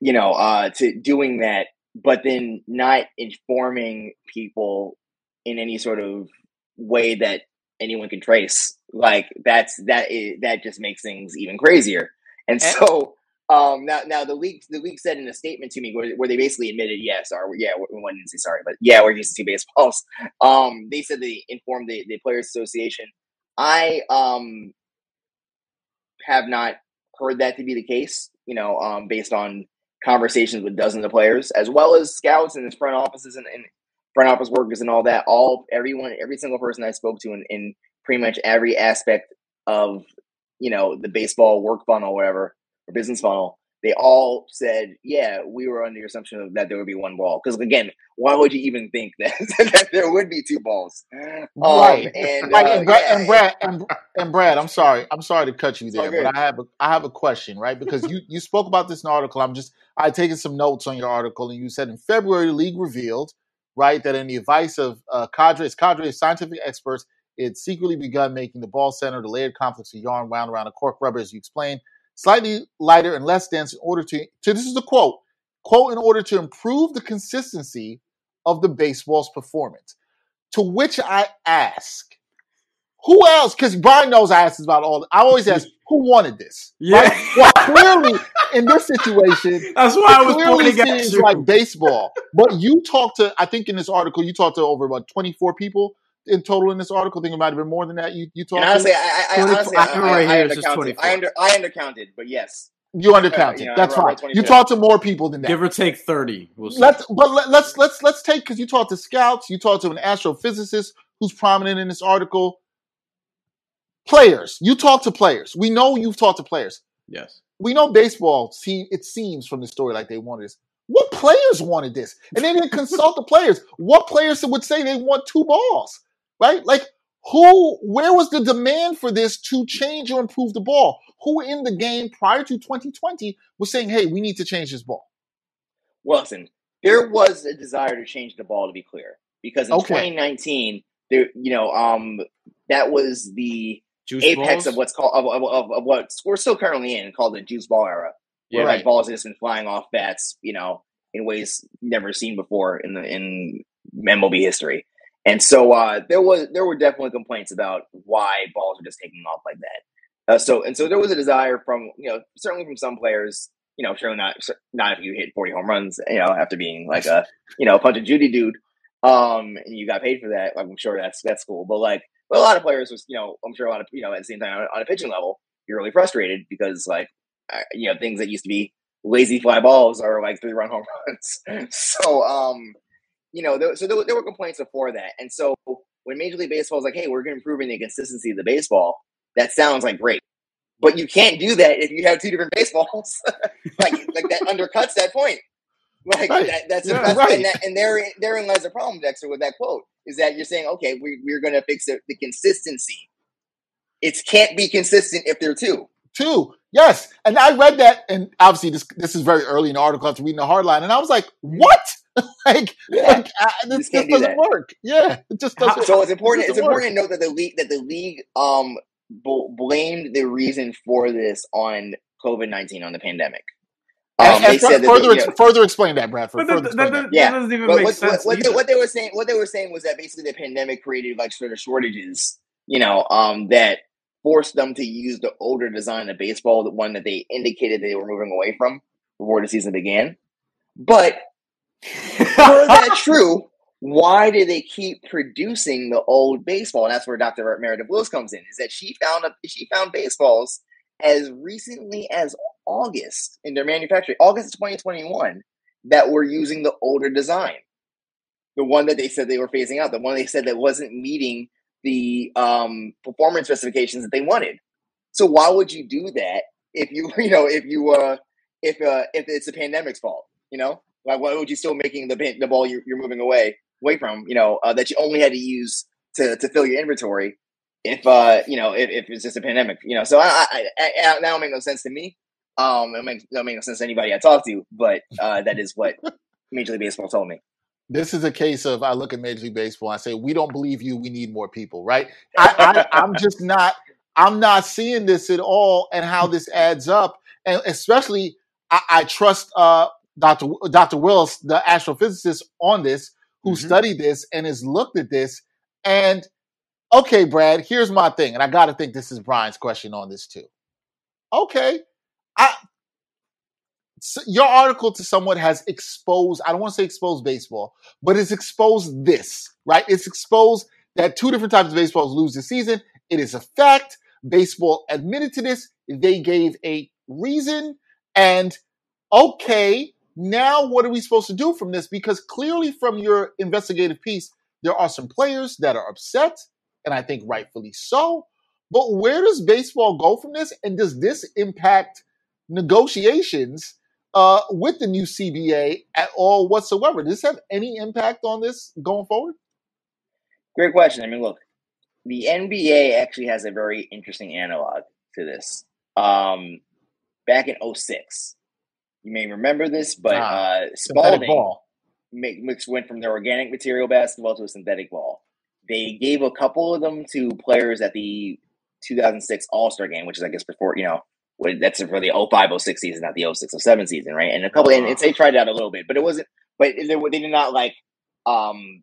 S4: you know, uh, to doing that, but then not informing people in any sort of way that anyone can trace. Like that's that is that just makes things even crazier. And so um now now the league the league said in a statement to me where, where they basically admitted yes or yeah we we didn't say sorry but yeah we're using two baseballs. Um they said they informed the, the players association. I um have not heard that to be the case, you know, um based on conversations with dozens of players, as well as scouts and his front offices and, and front office workers and all that. All everyone, every single person I spoke to in, in pretty much every aspect of you know the baseball work funnel, whatever, or business funnel, they all said, "Yeah, we were under the assumption that there would be one ball." Because again, why would you even think that, that there would be two balls?
S2: Um, right. And, right. Uh, and, Brad,
S4: yeah.
S2: and, Brad, and, and Brad, I'm sorry, I'm sorry to cut you there, but I have a, I have a question, right? Because you you spoke about this in an article. I'm just I taken some notes on your article, and you said in February the league revealed, right, that in the advice of uh, cadres, cadre of scientific experts, it secretly begun making the ball center the layered complex of yarn wound around a cork rubber, as you explained slightly lighter and less dense in order to, to this is the quote, quote, in order to improve the consistency of the baseball's performance. To which I ask, who else? Because Brian knows I ask about all. I always ask, who wanted this?
S3: Yeah.
S2: Right? Well, clearly in this situation,
S3: that's why I was
S2: clearly
S3: pointing at
S2: seems
S3: you.
S2: like baseball. But you talked to, I think in this article, you talked to over about twenty four people in total in this article. I think it might have been more than that. You you talked.
S4: And honestly,
S2: to?
S4: I, I, I honestly, I, I,
S3: right
S4: I,
S3: here, it's just
S4: undercounted. I under, I undercounted, but yes.
S2: You uh, undercounted.
S4: you know,
S2: That's
S4: I
S2: fine. You talked to more people than that.
S3: Give or take thirty. We'll see.
S2: let's but let, let's let's let's take because you talked to scouts, you talked to an astrophysicist who's prominent in this article. Players, you talk to players. We know you've talked to players.
S3: yes.
S2: We know baseball. See, it seems from the story like they wanted this. What players wanted this? And they didn't consult the players. What players would say they want two balls? Right? Like who? Where was the demand for this to change or improve the ball? Who in the game prior to 2020 was saying, "Hey, we need to change this ball"?
S4: Well, listen, there was a desire to change the ball, to be clear, because in
S2: Okay.
S4: 2019, there, you know, um, that was the
S3: Juice
S4: apex
S3: balls?
S4: of what's called of, of, of, of what we're still currently in, called the juice ball era, where
S2: Right.
S4: like balls have just been flying off bats, you know, in ways never seen before in the in MLB history. And so uh, there was there were definitely complaints about why balls are just taking off like that. Uh, so and so there was a desire from you know certainly from some players, you know, sure not not if you hit forty home runs, you know, after being like a you know punch a Judy dude, um, and you got paid for that. Like I'm sure that's that's cool. But like, but a lot of players was you know I'm sure a lot of you know at the same time on, a pitching level, you're really frustrated because like you know things that used to be lazy fly balls are like three run home runs. so um, you know, there, so there, there were complaints before that, and so when Major League Baseball is like, "Hey, we're improving the consistency of the baseball," that sounds like great, but you can't do that if you have two different baseballs. like, like that undercuts that point. Like
S2: Right.
S4: that, that's,
S2: Yeah,
S4: that's
S2: right.
S4: and, that, and there, therein lies the problem, Dexter, with that quote is that you're saying, okay, we, we're going to fix the, the consistency. It can't be consistent if they're two.
S2: Two. Yes. And I read that, and obviously this this is very early in the article after reading the hardline, and I was like, what? like,
S4: Yeah.
S2: like this
S4: just
S2: just
S4: can't do
S2: doesn't
S4: that.
S2: work. Yeah. It just doesn't
S4: So it's important.
S2: it
S4: It's
S2: work.
S4: important to note that the league that the league um bl- blamed the reason for this on COVID nineteen on the pandemic. Um,
S2: And, and
S4: they
S2: fur-
S4: said that
S2: further,
S4: they, you
S2: ex-
S4: know,
S2: further explain that, Bradford.
S3: But
S2: Further
S3: that,
S2: explain
S3: that,
S2: that.
S3: that,
S4: Yeah.
S3: doesn't even
S4: but
S3: make
S4: what, what,
S3: sense.
S4: what, they, what they were saying, what they were saying was that basically the pandemic created like sort of shortages, you know, um, that forced them to use the older design of baseball, the one that they indicated they were moving away from before the season began. But were that true? Why do they keep producing the old baseball? And that's where Dr. Meredith Wills comes in. Is that she found a, she found baseballs as recently as August in their manufacturing, August 2021, that were using the older design, the one that they said they were phasing out, the one they said that wasn't meeting the um, performance specifications that they wanted. So why would you do that if you you know if you uh if uh if it's the pandemic's fault? You know, like why would you still making the the ball you're, you're moving away away from? You know uh, that you only had to use to to fill your inventory if uh you know if, if it's just a pandemic. You know, so I, I, I, that don't make no sense to me. Um, it makes don't make no sense to anybody I talk to, but uh, that is what Major League Baseball told me.
S2: This is a case of I look at Major League Baseball and I say, we don't believe you. We need more people, right? I, I, I'm just not. I'm not seeing this at all, and how this adds up, and especially I, I trust uh, Dr. W- Dr. Wills, the astrophysicist, on this, who
S3: Mhm.
S2: studied this and has looked at this. And okay, Brad, here's my thing, and I got to think this is Brian's question on this too. Okay, I your article to somewhat has exposed, I don't want to say exposed baseball, but it's exposed this, right? It's exposed that two different types of baseballs lose this season. It is a fact. Baseball admitted to this. They gave a reason. And okay, now what are we supposed to do from this? Because clearly, from your investigative piece, there are some players that are upset, and I think rightfully so. But where does baseball go from this? And does this impact negotiations uh, with the new CBA at all whatsoever? Does this have any impact on this going forward?
S4: Great question. I mean, look, the NBA actually has a very interesting analog to this. Um, back in 06, you may remember this, but
S2: Ah,
S4: uh, Spalding mix went from their organic material basketball to a synthetic ball. They gave a couple of them to players at the 2006 All Star game, which is, I guess, before, you know, that's for the 05 06 season, not the 06 07 season, right? And a couple, and it's, they tried it out a little bit, but it wasn't, but they, they did not like um,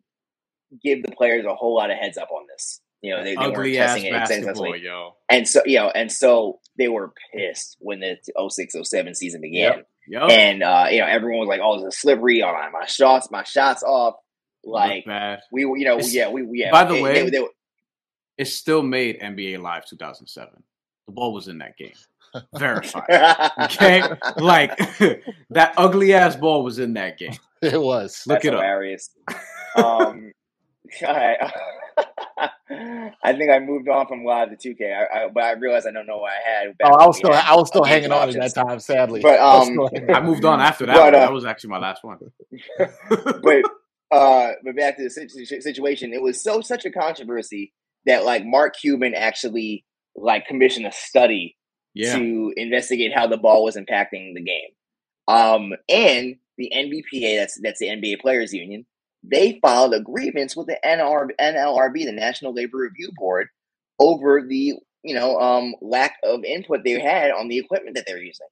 S4: give the players a whole lot of heads up on this. You know, they, they weren't testing it extensively.
S3: yo.
S4: And so, you know, and so they were pissed when the 06 07 season began.
S3: Yo.
S4: And, uh, you know, everyone was like, oh, this is slippery. Oh, my, my shots, my shots off. Like, we, were- you know,
S3: It's-
S4: yeah, we, yeah.
S3: by the
S4: they-
S3: way-
S4: they- they-
S3: It still made NBA Live 2007. The ball was in that game. Verified. Okay? like that ugly ass ball was in that game.
S2: It was.
S3: Look
S4: That's
S3: it up.
S4: um, I, I think I moved on from live to 2K, I, I, but I realized I don't know what I had.
S2: Oh, I was
S4: we
S2: still, I was still hanging on at that time, sadly.
S4: But,
S2: I
S4: um,
S2: still hanging
S3: I moved on after that.
S4: But, uh,
S3: that was actually my last one.
S4: but uh but back to the situation it was so such a controversy that like mark cuban actually like commissioned a study
S3: yeah.
S4: to investigate how the ball was impacting the game um and the nbpa that's that's the nba players union they filed a grievance with the NR, nlrb the national labor review board over the you know um lack of input they had on the equipment that they're using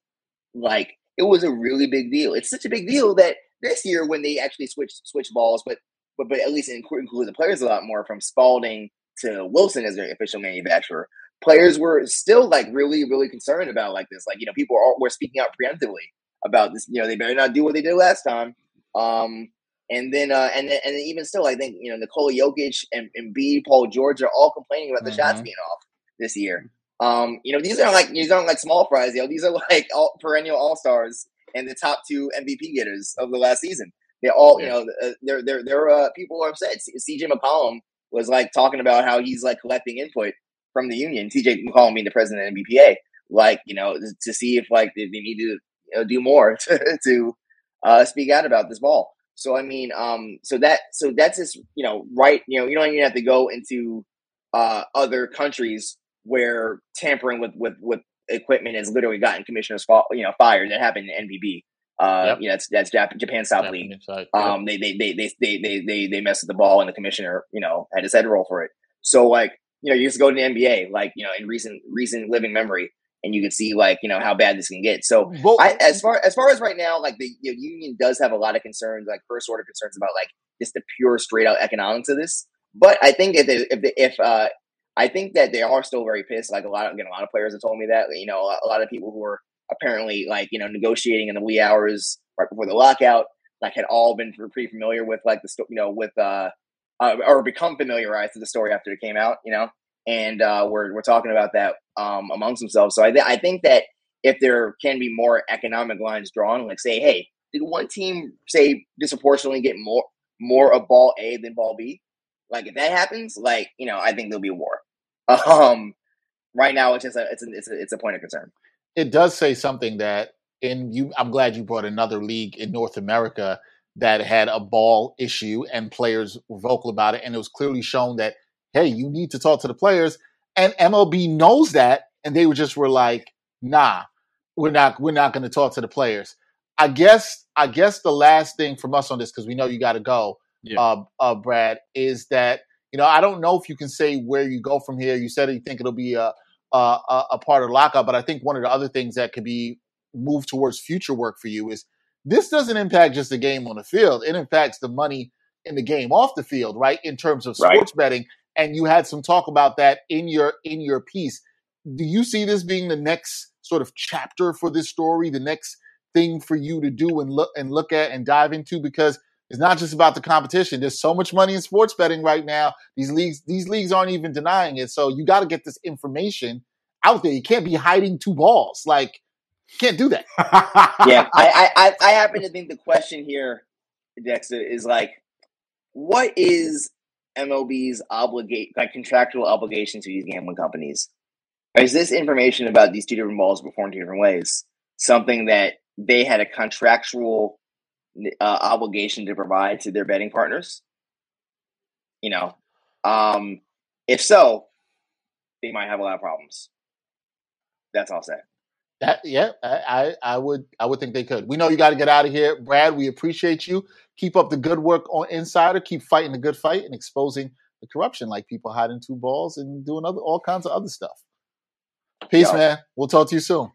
S4: like it was a really big deal it's such a big deal that this year when they actually switched switch balls, but but but at least include, the players a lot more from Spalding to Wilson as their official manufacturer. Players were still like really really concerned about like this. Like you know people are, were speaking out preemptively about this. You know they better not do what they did last time. Um, and then uh, and then, and even still, I think you know Nikola Jokic and, and B Paul George are all complaining about the shots
S2: Mhm.
S4: being off this year. Um, you know these aren't like these aren't like small fries. You know these are like all, perennial all stars and the top two MVP getters of the last season. They all, you know, uh, they're they're they're uh, people are upset. C- CJ McCollum was like talking about how he's like collecting input from the union. CJ McCollum being the president of NBPA, like you know, to see if like they, need to you know, do more to, to uh, speak out about this ball. So I mean, um, so that so that's just you know right. You know, you don't even have to go into uh, other countries where tampering with with with equipment has literally gotten commissioners fa- you know fired. That happened in NPB. Uh,
S2: Yep.
S4: you know, that's that's Jap- Japan South League.
S2: Side, yeah.
S4: Um, they they they they they they they, they messed with the ball, and the commissioner, you know, had his head roll for it. So like, you know, you just go to the NBA, like you know, in recent recent living memory, and you can see like you know how bad this can get. So
S2: Well,
S4: I, as far as far as right now, like the you know, union does have a lot of concerns, like first order concerns about like just the pure straight out economics of this. But I think if they, if they, if uh, I think that they are still very pissed. Like a lot of again, a lot of players have told me that. You know, a, a lot of people who are apparently like you know negotiating in the wee hours right before the lockout, like had all been pretty familiar with like the you know with uh, uh or become familiarized with the story after it came out. You know, and uh, we're we're talking about that um amongst themselves. So I th- I think that if there can be more economic lines drawn, like say, hey, did one team say disproportionately get more more of ball A than ball B? Like if that happens, like you know, I think there'll be a war. Um, right now it's just a it's a, it's a, it's a point of concern.
S2: it does say something that in you i'm glad you brought another league in north america that had a ball issue and players were vocal about it and it was clearly shown that hey you need to talk to the players and mlb knows that and they were just were like nah we're not we're not going to talk to the players i guess i guess the last thing from us on this because we know you got to go
S3: Yeah.
S2: uh, uh brad is that you know i don't know if you can say where you go from here you said you think it'll be a uh, a, a part of lockout. But I think one of the other things that could be moved towards future work for you is this doesn't impact just the game on the field. It impacts the money in the game off the field, right? In terms of
S4: Right.
S2: sports betting. And you had some talk about that in your in your piece. Do you see this being the next sort of chapter for this story, the next thing for you to do and look and look at and dive into? Because it's not just about the competition. There's so much money in sports betting right now. These leagues, these leagues aren't even denying it. So you got to get this information out there. You can't be hiding two balls. Like Can't do that.
S4: yeah, I, I I happen to think the question here, Dexter, is like, what is MLB's obligate like contractual obligation to these gambling companies? Is this information about these two different balls performed two different ways something that they had a contractual uh, obligation to provide to their betting partners? You know, um, if so, they might have a lot of problems. That's all say.
S2: That yeah, I, I would I would think they could. We know you got to get out of here, Brad. We appreciate you. Keep up the good work on Insider. Keep fighting the good fight and exposing the corruption, like people hiding two balls and doing other all kinds of other stuff. Peace, Yo. man. We'll talk to you soon.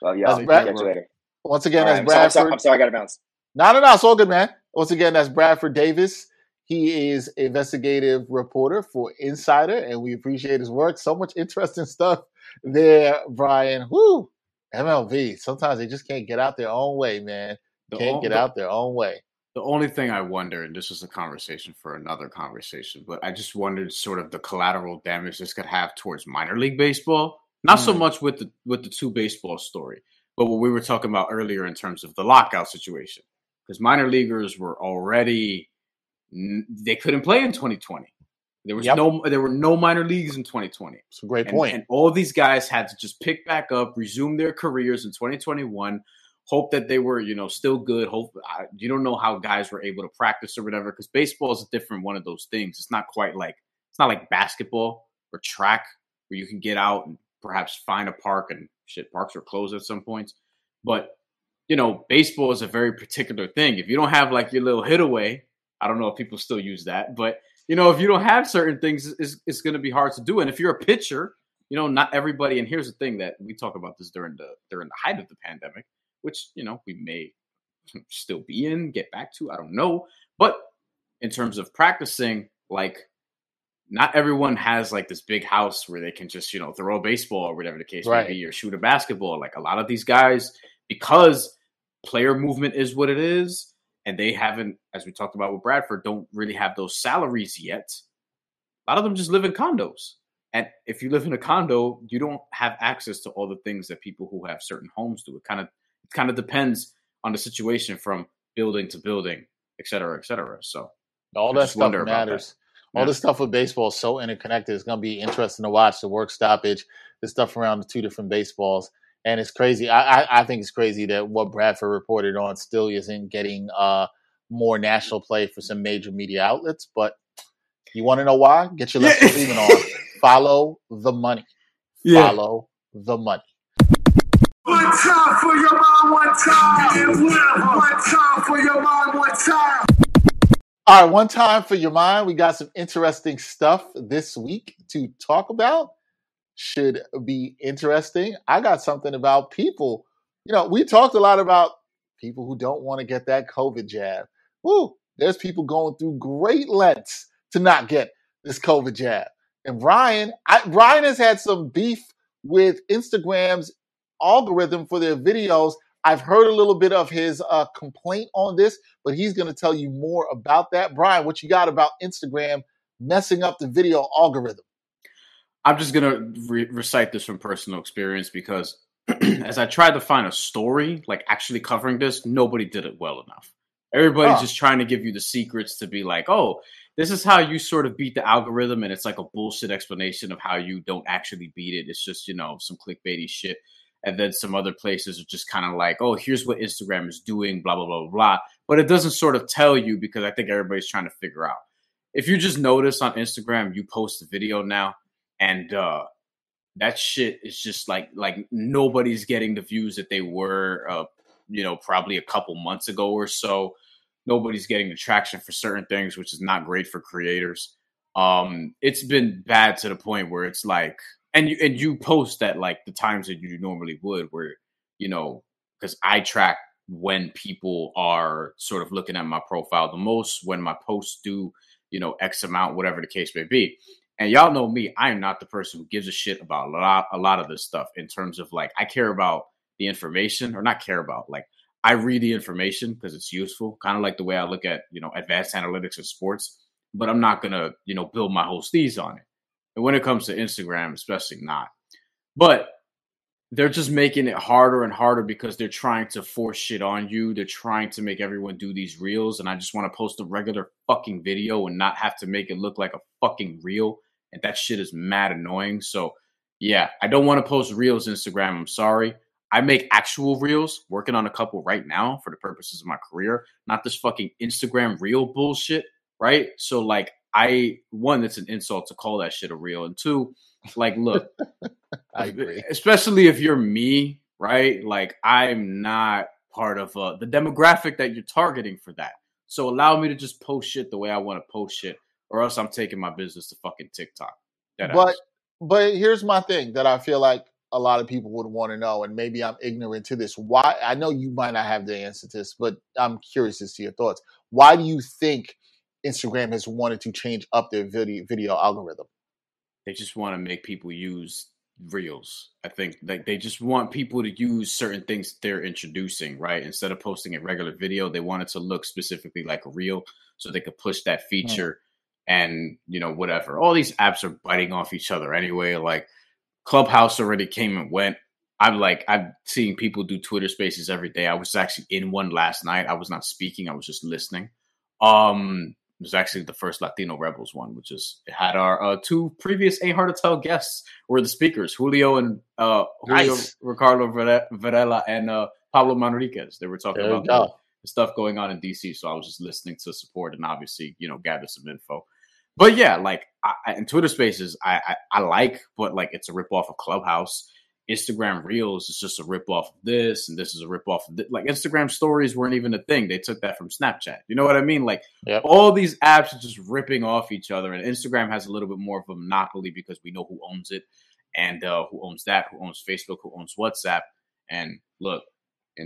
S4: Well, yeah, Brad, you later.
S2: Once again, right, that's Bradford.
S4: I'm sorry, I'm sorry, I got to bounce.
S2: No, no, no. It's all good, man. Once again, that's Bradford Davis. He is investigative reporter for Insider, and we appreciate his work. So much interesting stuff there, Brian. Whoo! MLB. Sometimes they just can't get out their own way, man. The can't get out their own way.
S3: The only thing I wonder, and this is a conversation for another conversation, but I just wondered sort of the collateral damage this could have towards minor league baseball. Not mm. so much with the with the two baseball story, but what we were talking about earlier in terms of the lockout situation. Because minor leaguers were already they couldn't play in 2020. There was yep. no there were no minor leagues in 2020.
S2: It's a great
S3: and,
S2: point.
S3: And all these guys had to just pick back up, resume their careers in 2021. Hope that they were, you know, still good. Hope I, you don't know how guys were able to practice or whatever because baseball is a different one of those things. It's not quite like it's not like basketball or track where you can get out and perhaps find a park and shit. Parks are closed at some points, but you know, baseball is a very particular thing. If you don't have like your little hitaway, I don't know if people still use that, but you know, if you don't have certain things, it's, it's going to be hard to do. And if you're a pitcher, you know, not everybody. And here's the thing that we talk about this during the during the height of the pandemic, which you know we may still be in, get back to. I don't know, but in terms of practicing, like not everyone has like this big house where they can just you know throw a baseball or whatever the case right. may be, or shoot a basketball. Like a lot of these guys, because player movement is what it is and they haven't, as we talked about with Bradford, don't really have those salaries yet. A lot of them just live in condos. And if you live in a condo, you don't have access to all the things that people who have certain homes do. It kind of it kind of depends on the situation from building to building, et cetera, et cetera. So
S2: all that stuff matters. That. All yeah. this stuff with baseball is so interconnected. It's going to be interesting to watch the work stoppage, the stuff around the two different baseballs and it's crazy. I, I, I think it's crazy that what Bradford reported on still isn't getting uh, more national play for some major media outlets. But you want to know why? Get your Lester Freamon on. Follow the money. Yeah. Follow the money. One time for your mom, one time. One time for your mom, one time. All right, one time for your mind. We got some interesting stuff this week to talk about should be interesting. I got something about people. You know, we talked a lot about people who don't want to get that COVID jab. Woo, there's people going through great lengths to not get this COVID jab. And Ryan, I, Brian has had some beef with Instagram's algorithm for their videos. I've heard a little bit of his uh, complaint on this, but he's going to tell you more about that. Brian, what you got about Instagram messing up the video algorithm?
S3: I'm just gonna re- recite this from personal experience because as I tried to find a story like actually covering this, nobody did it well enough. Everybody's oh. just trying to give you the secrets to be like, oh, this is how you sort of beat the algorithm, and it's like a bullshit explanation of how you don't actually beat it. It's just you know some clickbaity shit. And then some other places are just kind of like, oh, here's what Instagram is doing, blah blah blah blah blah. But it doesn't sort of tell you because I think everybody's trying to figure out. If you just notice on Instagram, you post a video now and uh that shit is just like like nobody's getting the views that they were uh you know probably a couple months ago or so. Nobody's getting the traction for certain things which is not great for creators. Um it's been bad to the point where it's like and you and you post at like the times that you normally would where you know because i track when people are sort of looking at my profile the most when my posts do you know x amount whatever the case may be and y'all know me, I am not the person who gives a shit about a lot, a lot of this stuff in terms of like, I care about the information or not care about, like, I read the information because it's useful, kind of like the way I look at, you know, advanced analytics of sports, but I'm not going to, you know, build my whole steez on it. And when it comes to Instagram, especially not. But they're just making it harder and harder because they're trying to force shit on you. They're trying to make everyone do these reels, and I just want to post a regular fucking video and not have to make it look like a fucking reel. And that shit is mad annoying. So, yeah, I don't want to post reels Instagram. I'm sorry. I make actual reels, working on a couple right now for the purposes of my career, not this fucking Instagram reel bullshit, right? So, like, I one, it's an insult to call that shit a reel, and two, like, look,
S2: I agree.
S3: Especially if you're me, right? Like, I'm not part of uh, the demographic that you're targeting for that. So allow me to just post shit the way I want to post shit, or else I'm taking my business to fucking TikTok. That
S2: but but here's my thing that I feel like a lot of people would want to know, and maybe I'm ignorant to this. Why I know you might not have the answer to this, but I'm curious as to your thoughts. Why do you think Instagram has wanted to change up their video video algorithm?
S3: they just want to make people use reels. I think like they just want people to use certain things they're introducing, right? Instead of posting a regular video, they want it to look specifically like a reel so they could push that
S2: Mm.
S3: feature and you know whatever. All these apps are biting off each other anyway. Like Clubhouse already came and went. I'm like I'm seeing people do Twitter Spaces every day. I was actually in one last night. I was not speaking. I was just listening. Um, it was actually the first Latino Rebels one, which is it had our uh, two previous Ain't Hard to Tell guests were the speakers, Julio and uh, Julio
S2: Nice.
S3: Ricardo Varela and uh, Pablo Manriquez. They were talking
S2: There
S3: about the, the stuff going on in DC, so I was just listening to support and obviously you know gather some info. But yeah, like I, Twitter Spaces, I, I I like, but like it's a rip off of Clubhouse. Instagram Reels is just a rip off of this, and this is a rip off of this. Like Instagram Stories weren't even a thing; they took that from Snapchat. You know what I mean? Like
S2: Yep.
S3: all these apps are just ripping off each other, and Instagram has a little bit more of a monopoly because we know who owns it, and uh, who owns that, who owns Facebook, who owns WhatsApp. And look,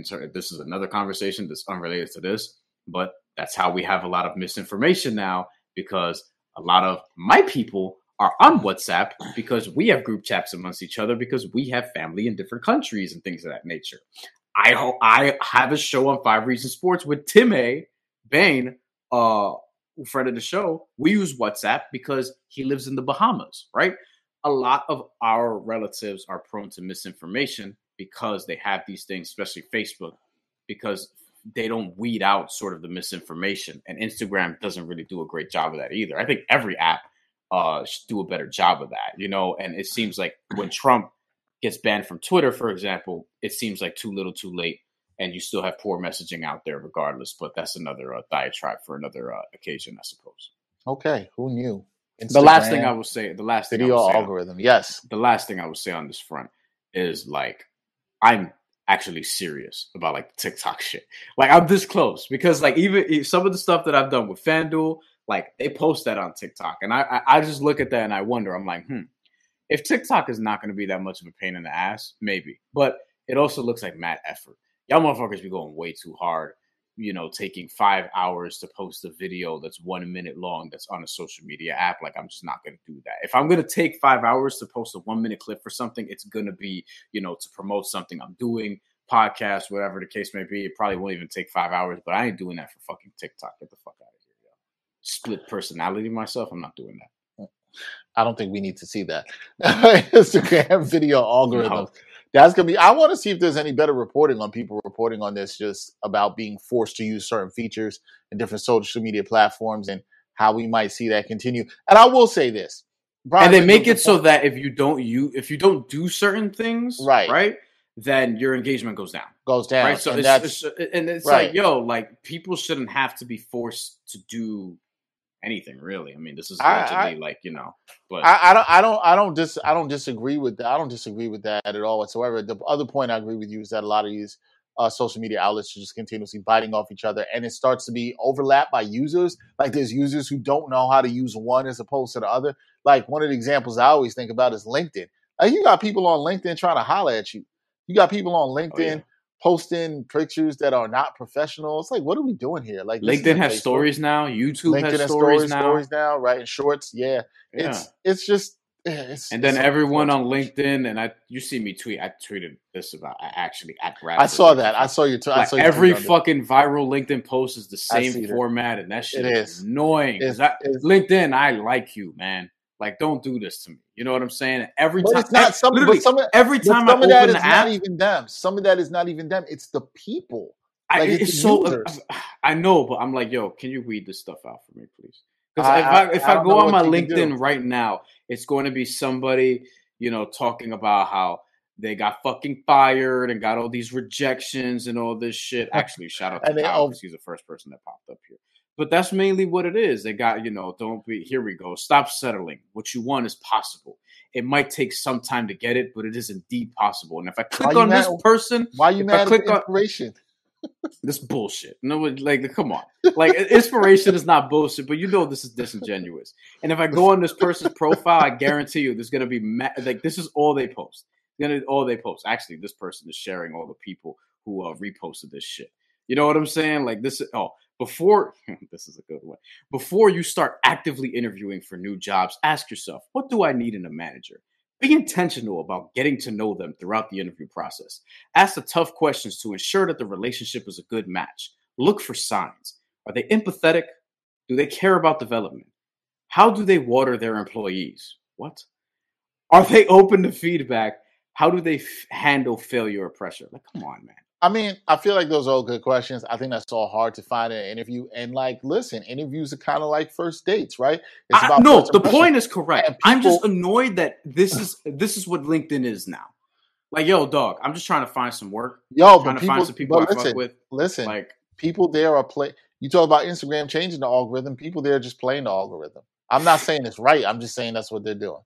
S3: so this is another conversation that's unrelated to this, but that's how we have a lot of misinformation now because a lot of my people are on WhatsApp because we have group chats amongst each other because we have family in different countries and things of that nature. I hope I have a show on Five Reasons Sports with Tim A. Bain, uh, friend of the show. We use WhatsApp because he lives in the Bahamas, right? A lot of our relatives are prone to misinformation because they have these things, especially Facebook, because they don't weed out sort of the misinformation. And Instagram doesn't really do a great job of that either. I think every app uh, should do a better job of that, you know. And it seems like when Trump gets banned from Twitter, for example, it seems like too little, too late, and you still have poor messaging out there, regardless. But that's another uh, diatribe for another uh, occasion, I suppose.
S2: Okay, who knew?
S3: The last thing I will say, the last thing I
S2: video
S3: will say,
S2: algorithm. Yes.
S3: the last thing I will say on this front is like I'm actually serious about like TikTok shit. Like I'm this close because like even some of the stuff that I've done with FanDuel, like they post that on TikTok, and I, I just look at that and I wonder. I'm like, hmm, if TikTok is not going to be that much of a pain in the ass, maybe, but it also looks like mad effort. Y'all motherfuckers be going way too hard. You know, taking five hours to post a video that's one minute long that's on a social media app. Like, I'm just not going to do that. If I'm going to take five hours to post a one minute clip for something, it's going to be, you know, to promote something I'm doing, podcast, whatever the case may be. It probably won't even take five hours, but I ain't doing that for fucking TikTok. Get the fuck out of here, yo. Split personality myself. I'm not doing that.
S2: I don't think we need to see that. Instagram video algorithm. That's gonna be. I want to see if there's any better reporting on people reporting on this, just about being forced to use certain features and different social media platforms and how we might see that continue. And I will say this, Brian
S3: and they make it so that if you don't you if you don't do certain things,
S2: Right.
S3: right, then your engagement goes down.
S2: goes down,
S3: right? So
S2: and
S3: it's,
S2: that's
S3: it's and it's
S2: right.
S3: like, yo, like people shouldn't have to be forced to do anything, really. I mean, this is
S2: I-
S3: allegedly like you know, but
S2: I, I don't I don't I don't dis I don't disagree with that. I don't disagree with that at all whatsoever. The other point I agree with you is that a lot of these uh, social media outlets are just continuously biting off each other, and it starts to be overlapped by users. Like there's users who don't know how to use one as opposed to the other. Like one of the examples I always think about is LinkedIn. Like you got people on LinkedIn trying to holler at you. You got people on LinkedIn
S3: Oh, yeah.
S2: Posting pictures that are not professional. It's like, what are we doing here? Like
S3: LinkedIn has
S2: Facebook.
S3: stories now. YouTube
S2: LinkedIn
S3: has
S2: has
S3: stories,
S2: stories,
S3: now.
S2: stories now, right? And shorts, yeah.
S3: Yeah.
S2: It's it's just it's
S3: and then everyone on. LinkedIn, and I, you see me tweet. I tweeted this about I actually at
S2: I saw that. I saw your. T- I
S3: Like
S2: saw your
S3: every
S2: tweet on it.
S3: fucking viral LinkedIn post is the same
S2: see that.
S3: format, and that shit
S2: It
S3: is
S2: is.
S3: annoying.
S2: It's-
S3: I-
S2: it's-
S3: LinkedIn, I like you, man. Like, don't do this to me. You know what I'm saying? Every
S2: But
S3: time,
S2: it's not some,
S3: literally,
S2: some of,
S3: every time I
S2: some of that
S3: open
S2: is
S3: the
S2: not
S3: app,
S2: even them. Some of that is not even them. It's the people.
S3: I,
S2: it's
S3: it's
S2: the
S3: so.
S2: Uh, users.
S3: I know, but I'm like, yo, can you read this stuff out for me, please? Because if I,
S2: I-
S3: if
S2: I
S3: I, go on my
S2: you can do.
S3: LinkedIn right now, it's going to be somebody, you know, talking about how they got fucking fired and got all these rejections and all this shit. Actually, shout out to Kyle because oh, he's the first person that popped up here. But that's mainly what it is. They got, you know, don't be here we go. Stop settling. What you want is possible. It might take some time to get it, but it is indeed possible. And if I click on this person,
S2: Why you
S3: If I
S2: mad at
S3: click on-
S2: inspiration?
S3: this bullshit. No, like, come on. Like, inspiration is not bullshit, but you know this is disingenuous. And if I go on this person's profile, I guarantee you, there's gonna be ma- like this is all they post. Gonna all they post. Actually, this person is sharing all the people who uh, reposted this shit. You know what I'm saying? Like this. Oh, before this is a good one. Before you start actively interviewing for new jobs, ask yourself, what do I need in a manager? Be intentional about getting to know them throughout the interview process. Ask the tough questions to ensure that the relationship is a good match. Look for signs. Are they empathetic? Do they care about development? How do they water their employees? What? Are they open to feedback? How do they f- handle failure or pressure? Like, come on, man.
S2: I mean, I feel like those are all good questions. I think that's all hard to find in an interview. And like, listen, interviews are kind of like first dates, right?
S3: It's I- about
S2: no,
S3: the point is correct.
S2: And
S3: I'm just annoyed that this hmm. is this is what LinkedIn is now. Like, yo, dog, I'm just trying to find some work.
S2: Yo,
S3: trying
S2: but
S3: to find some people I fuck with.
S2: listen,
S3: Like,
S2: people there are play. You talk about Instagram changing the algorithm. People there are just playing the algorithm. I'm not saying it's right. I'm just saying that's what they're doing.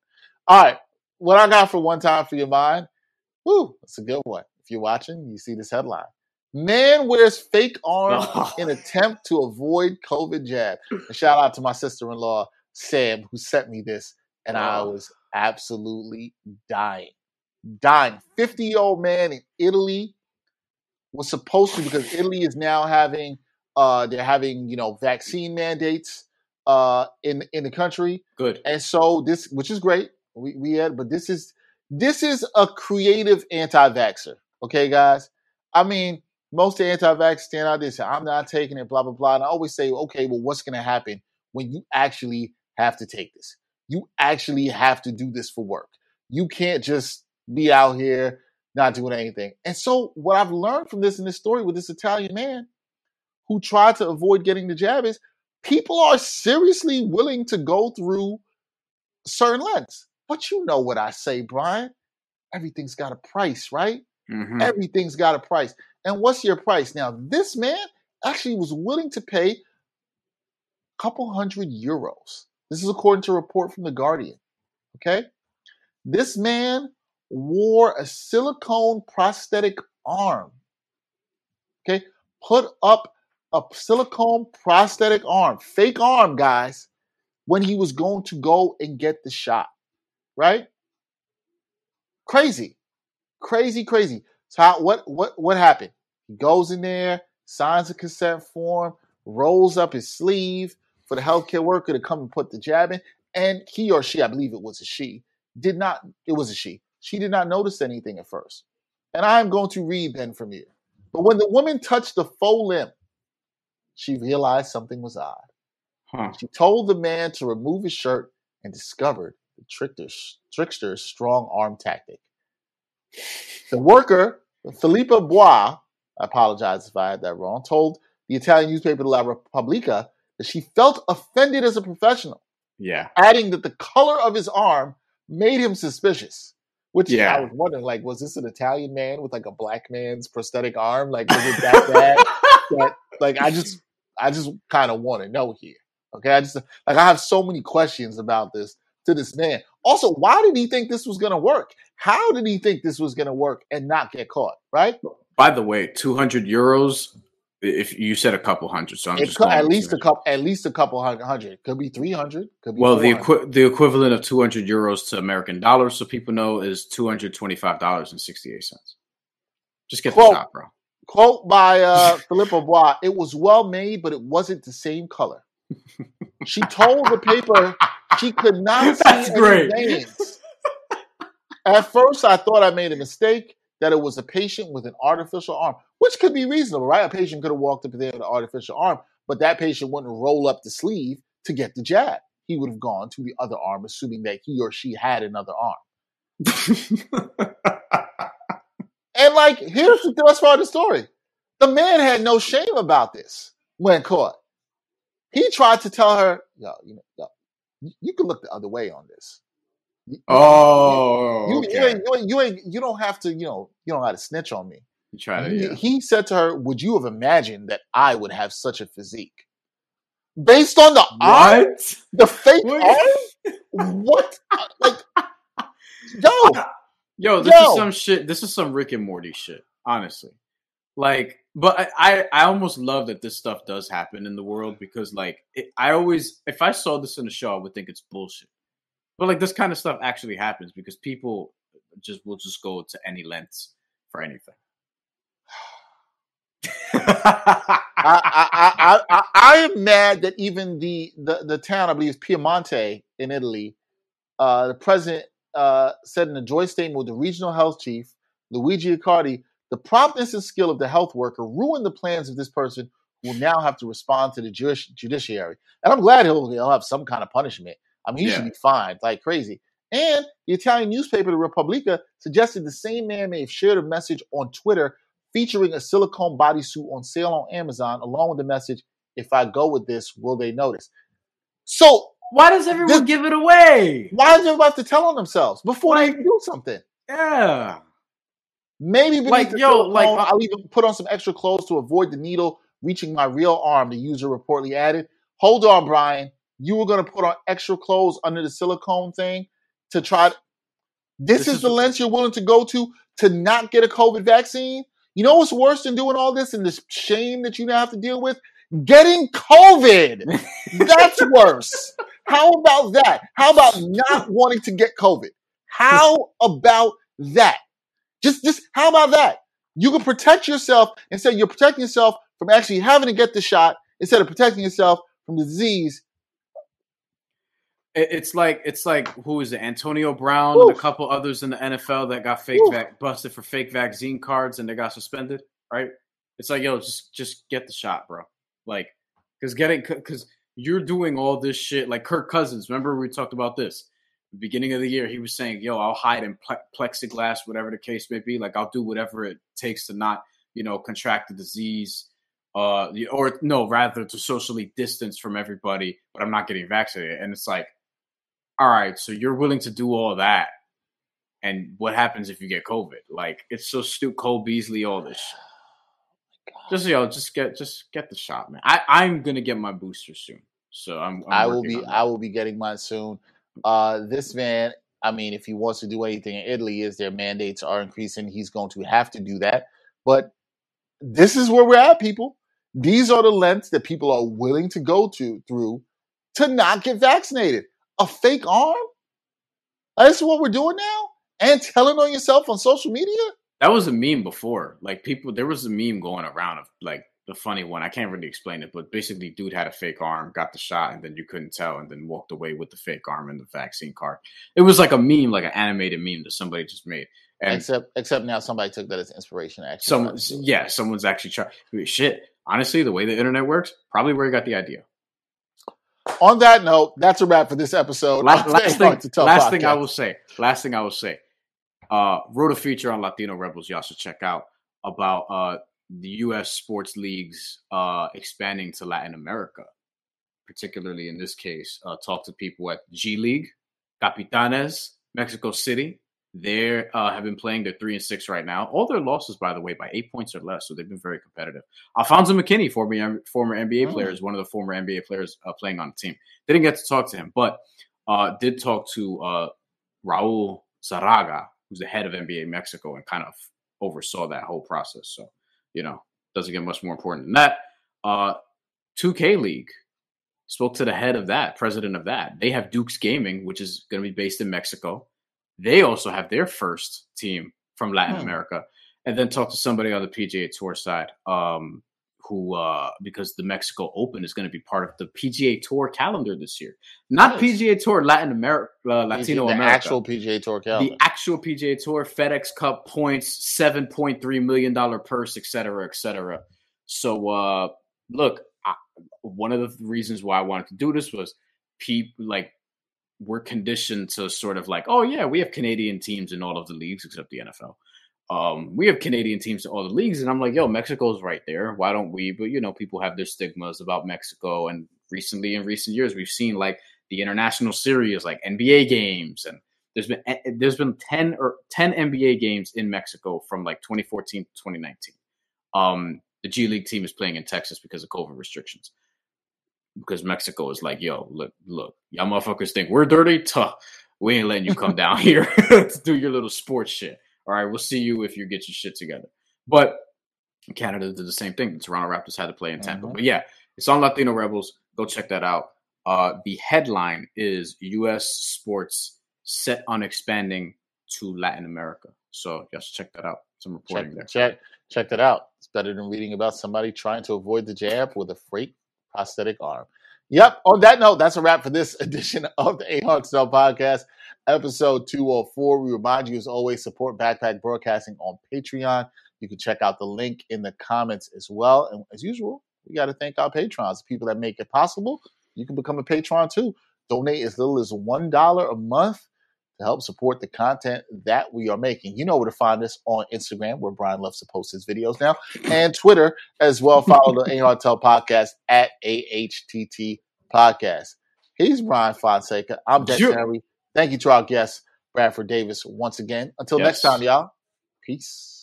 S2: All right, what I got for one time for your mind. Whoo, that's a good one. If you're watching, you see this headline: Man wears fake arm in attempt to avoid COVID jab. And shout out to my sister-in-law Sam who sent me this, and I
S3: Oh.
S2: was absolutely dying, dying. Fifty-year-old man in Italy was supposed to because Italy is now having uh they're having you know vaccine mandates uh in in the country
S3: good.
S2: and so this which is great we we had but this is this is a creative anti-vaxxer okay guys I mean most anti-vax stand out there say I'm not taking it blah blah blah and I always say okay well what's going to happen when you actually have to take this you actually have to do this for work you can't just be out here not doing anything. And so, what I've learned from this in this story with this Italian man who tried to avoid getting the jab is people are seriously willing to go through certain lengths. But you know what I say, Brian? Everything's got a price, right?
S3: Mhm.
S2: Everything's got a price. And what's your price? Now, this man actually was willing to pay a couple hundred euros. This is according to a report from The Guardian. Okay? This man wore a silicone prosthetic arm. Okay? Put up a silicone prosthetic arm, fake arm, guys, when he was going to go and get the shot. Right? Crazy. Crazy, crazy. So how, what what what happened? He goes in there, signs a consent form, rolls up his sleeve for the healthcare worker to come and put the jab in, and he or she, I believe it was a she, did not. It was a she. She did not notice anything at first. And I'm going to read then from here. But when the woman touched the faux limb, she realized something was odd.
S3: Huh.
S2: She told the man to remove his shirt and discovered the trickster's, trickster's strong arm tactic. The worker, Filippa Bua, I apologize if I had that wrong, told the Italian newspaper La Repubblica that she felt offended as a professional,
S3: Yeah.
S2: adding that the color of his arm made him suspicious. Which
S3: Yeah.
S2: I was wondering, like, was this an Italian man with like a black man's prosthetic arm? Like, was it that bad? that, like, I just, I just kind of want to know here. Okay, I just like I have so many questions about this to this man. Also, why did he think this was going to work? How did he think this was going to work and not get caught? Right?
S3: By the way, 200 euros. If you said a couple hundred, so I'm
S2: It
S3: just
S2: could, at least a couple, at least a couple hundred, hundred. Could be three hundred. Could be
S3: Well, the equi- the equivalent of 200 euros to American dollars, so people know, is 225 dollars and 68 cents. Just get
S2: Quote.
S3: the top, bro.
S2: quote by uh, Filippa Bua. It was well made, but it wasn't the same color. She told the paper she could not see
S3: That's
S2: any
S3: great.
S2: veins. At first, I thought I made a mistake that it was a patient with an artificial arm, which could be reasonable, right? A patient could have walked up there with an artificial arm, but that patient wouldn't roll up the sleeve to get the jab. he would have gone to the other arm, assuming that he or she had another arm. and like, here's the best part of the story: the man had no shame about this when caught. He tried to tell her, "Yo, you know, yo, you, can look the other way on this."
S3: oh,
S2: You,
S3: okay.
S2: you, ain't, you, ain't, you ain't you don't have to you know you don't have to snitch on me.
S3: You try to,
S2: He,
S3: yeah.
S2: he said to her, "Would you have imagined that I would have such a physique based on the arm,
S3: What?
S2: the fake arm? What? Like, yo,
S3: Yo, this
S2: Yo.
S3: is some shit. This is some Rick and Morty shit, honestly. Like, but I, I, almost love that this stuff does happen in the world because, like, it, I always, if I saw this in a show, I would think it's bullshit. But like, this kind of stuff actually happens because people just will just go to any lengths for anything.
S2: I, I, I, I, I am mad that even the, the, the town, I believe is Piemonte in Italy, uh, the president uh, said in a joint statement with the regional health chief, Luigi Icardi, the promptness and skill of the health worker ruined the plans of this person who will now have to respond to the Jewish judiciary. And I'm glad he'll, he'll have some kind of punishment. I mean, he should be fined like crazy. And the Italian newspaper, the Repubblica, suggested the same man may have shared a message on Twitter featuring a silicone bodysuit on sale on Amazon, along with the message, if I go with this, will they notice? So
S3: Why does everyone
S2: This-
S3: give it away?
S2: why does everybody have to tell on themselves before they
S3: Like-
S2: even do something?
S3: Yeah.
S2: Maybe
S3: Like, yo, like, uh
S2: I'll even put on some extra clothes to avoid the needle reaching my real arm, the user reportedly added. Hold on, Brian. You were going to put on extra clothes under the silicone thing to try. This,
S3: This
S2: is,
S3: is
S2: the lengths you're willing to go to to not get a COVID vaccine? You know what's worse than doing all this and this shame that you now have to deal with? Getting COVID. That's worse. How about that? How about not wanting to get COVID? How about that? Just, just how about that? You can protect yourself and say you're protecting yourself from actually having to get the shot instead of protecting yourself from the disease.
S3: It's like it's like who is it? Antonio Brown and a couple others in the NFL that got fake vac- busted for fake vaccine cards and they got suspended. Right? It's like yo, just just get the shot, bro. Like, because getting because you're doing all this shit. Like Kirk Cousins, remember we talked about this beginning of the year. He was saying, "Yo, I'll hide in ple- plexiglass, whatever the case may be. Like I'll do whatever it takes to not, you know, contract the disease." Uh, or no, rather to socially distance from everybody, but I'm not getting vaccinated. And it's like, all right, so you're willing to do all that, and what happens if you get COVID? Like it's so stupid. Cole Beasley, all this. Shit. Just yo, just get just get the shot, man. I I'm gonna get my booster soon, so I'm. I'm
S2: I will be I will be getting mine soon. Uh, this man, I mean, if he wants to do anything in Italy, is their mandates are increasing, he's going to have to do that. But this is where we're at, people. These are the lengths that people are willing to go to through to not get vaccinated. A fake arm? That's what we're doing now? And telling on yourself on social media?
S3: That was a meme before. Like people, there was a meme going around of like the funny one. I can't really explain it, but basically, dude had a fake arm, got the shot, and then you couldn't tell, and then walked away with the fake arm and the vaccine card. It was like a meme, like an animated meme that somebody just made. And
S2: except except now somebody took that as inspiration. Actually,
S3: someone, yeah, someone's actually trying. Shit, honestly, the way the internet works, probably where he got the idea.
S2: On that note, that's a wrap for this episode.
S3: last, last thing,
S2: Hard to Tell
S3: last thing I will say. Last thing I will say. Uh, wrote a feature on Latino Rebels. Y'all should check out about uh the U.S. sports leagues uh expanding to Latin America. Particularly in this case, uh, talk to people at G League, Capitanes, Mexico City. They uh, have been playing. They're three and six right now. All their losses, by the way, by eight points or less. So they've been very competitive. Alfonzo McKinnie, former former NBA
S2: Mm.
S3: player, is one of the former NBA players uh, playing on the team. Didn't get to talk to him, but uh, did talk to uh, Raul Zarate, who's the head of NBA Mexico, and kind of oversaw that whole process. So, you know, doesn't get much more important than that. Uh, 2K League spoke to the head of that, president of that. They have Dukes Gaming, which is going to be based in Mexico. They also have their first team from Latin
S2: Hmm.
S3: America, and then talk to somebody on the PGA Tour side. Um, who uh because the Mexico Open is going to be part of the PGA Tour calendar this year. Not
S2: Nice.
S3: PGA Tour Latin America, uh, Latino
S2: the
S3: America.
S2: actual PGA Tour calendar.
S3: the actual PGA Tour, FedEx Cup points, seven point three million dollar purse, et cetera, et cetera. So, uh, look, I, one of the reasons why I wanted to do this was people like we're conditioned to sort of like, oh yeah, we have Canadian teams in all of the leagues except the NFL. Um, we have Canadian teams in all the leagues, and I'm like, yo, Mexico's right there. Why don't we? But you know, people have their stigmas about Mexico, and recently, in recent years, we've seen like the international series, like NBA games, and there's been eh, there's been ten or ten NBA games in Mexico from like 2014 to 2019. Um, the G League team is playing in Texas because of COVID restrictions. Because Mexico is like, yo, look, look, y'all motherfuckers think we're dirty. Tuh, we ain't letting you come down here to do your little sports shit. All right, we'll see you if you get your shit together. But Canada did the same thing. The Toronto Raptors had to play in Tampa. Mm-hmm. But yeah, it's on Latino Rebels. Go check that out. Uh, the headline is U.S. sports set on expanding to Latin America. So just check that out. Some reporting
S2: check,
S3: there.
S2: Check check that out. It's better than reading about somebody trying to avoid the jab with a freight prosthetic arm. Yep. On that note, that's a wrap for this edition of the Ain't Hard To Tell Podcast, episode 204. We remind you, as always, support Backpack Broadcasting on Patreon. You can check out the link in the comments as well. And as usual, we got to thank our patrons, the people that make it possible. You can become a patron too. Donate as little as $1 a month to help support the content that we are making. You know where to find us on Instagram, where Brian loves to post his videos now, and Twitter as well. Follow the AHTT podcast at AHTT Podcast. He's Brian Fonseca. I'm Dex sure. Henry. Thank you to our guest, Bradford Davis, once again. Until yes. next time, y'all. Peace.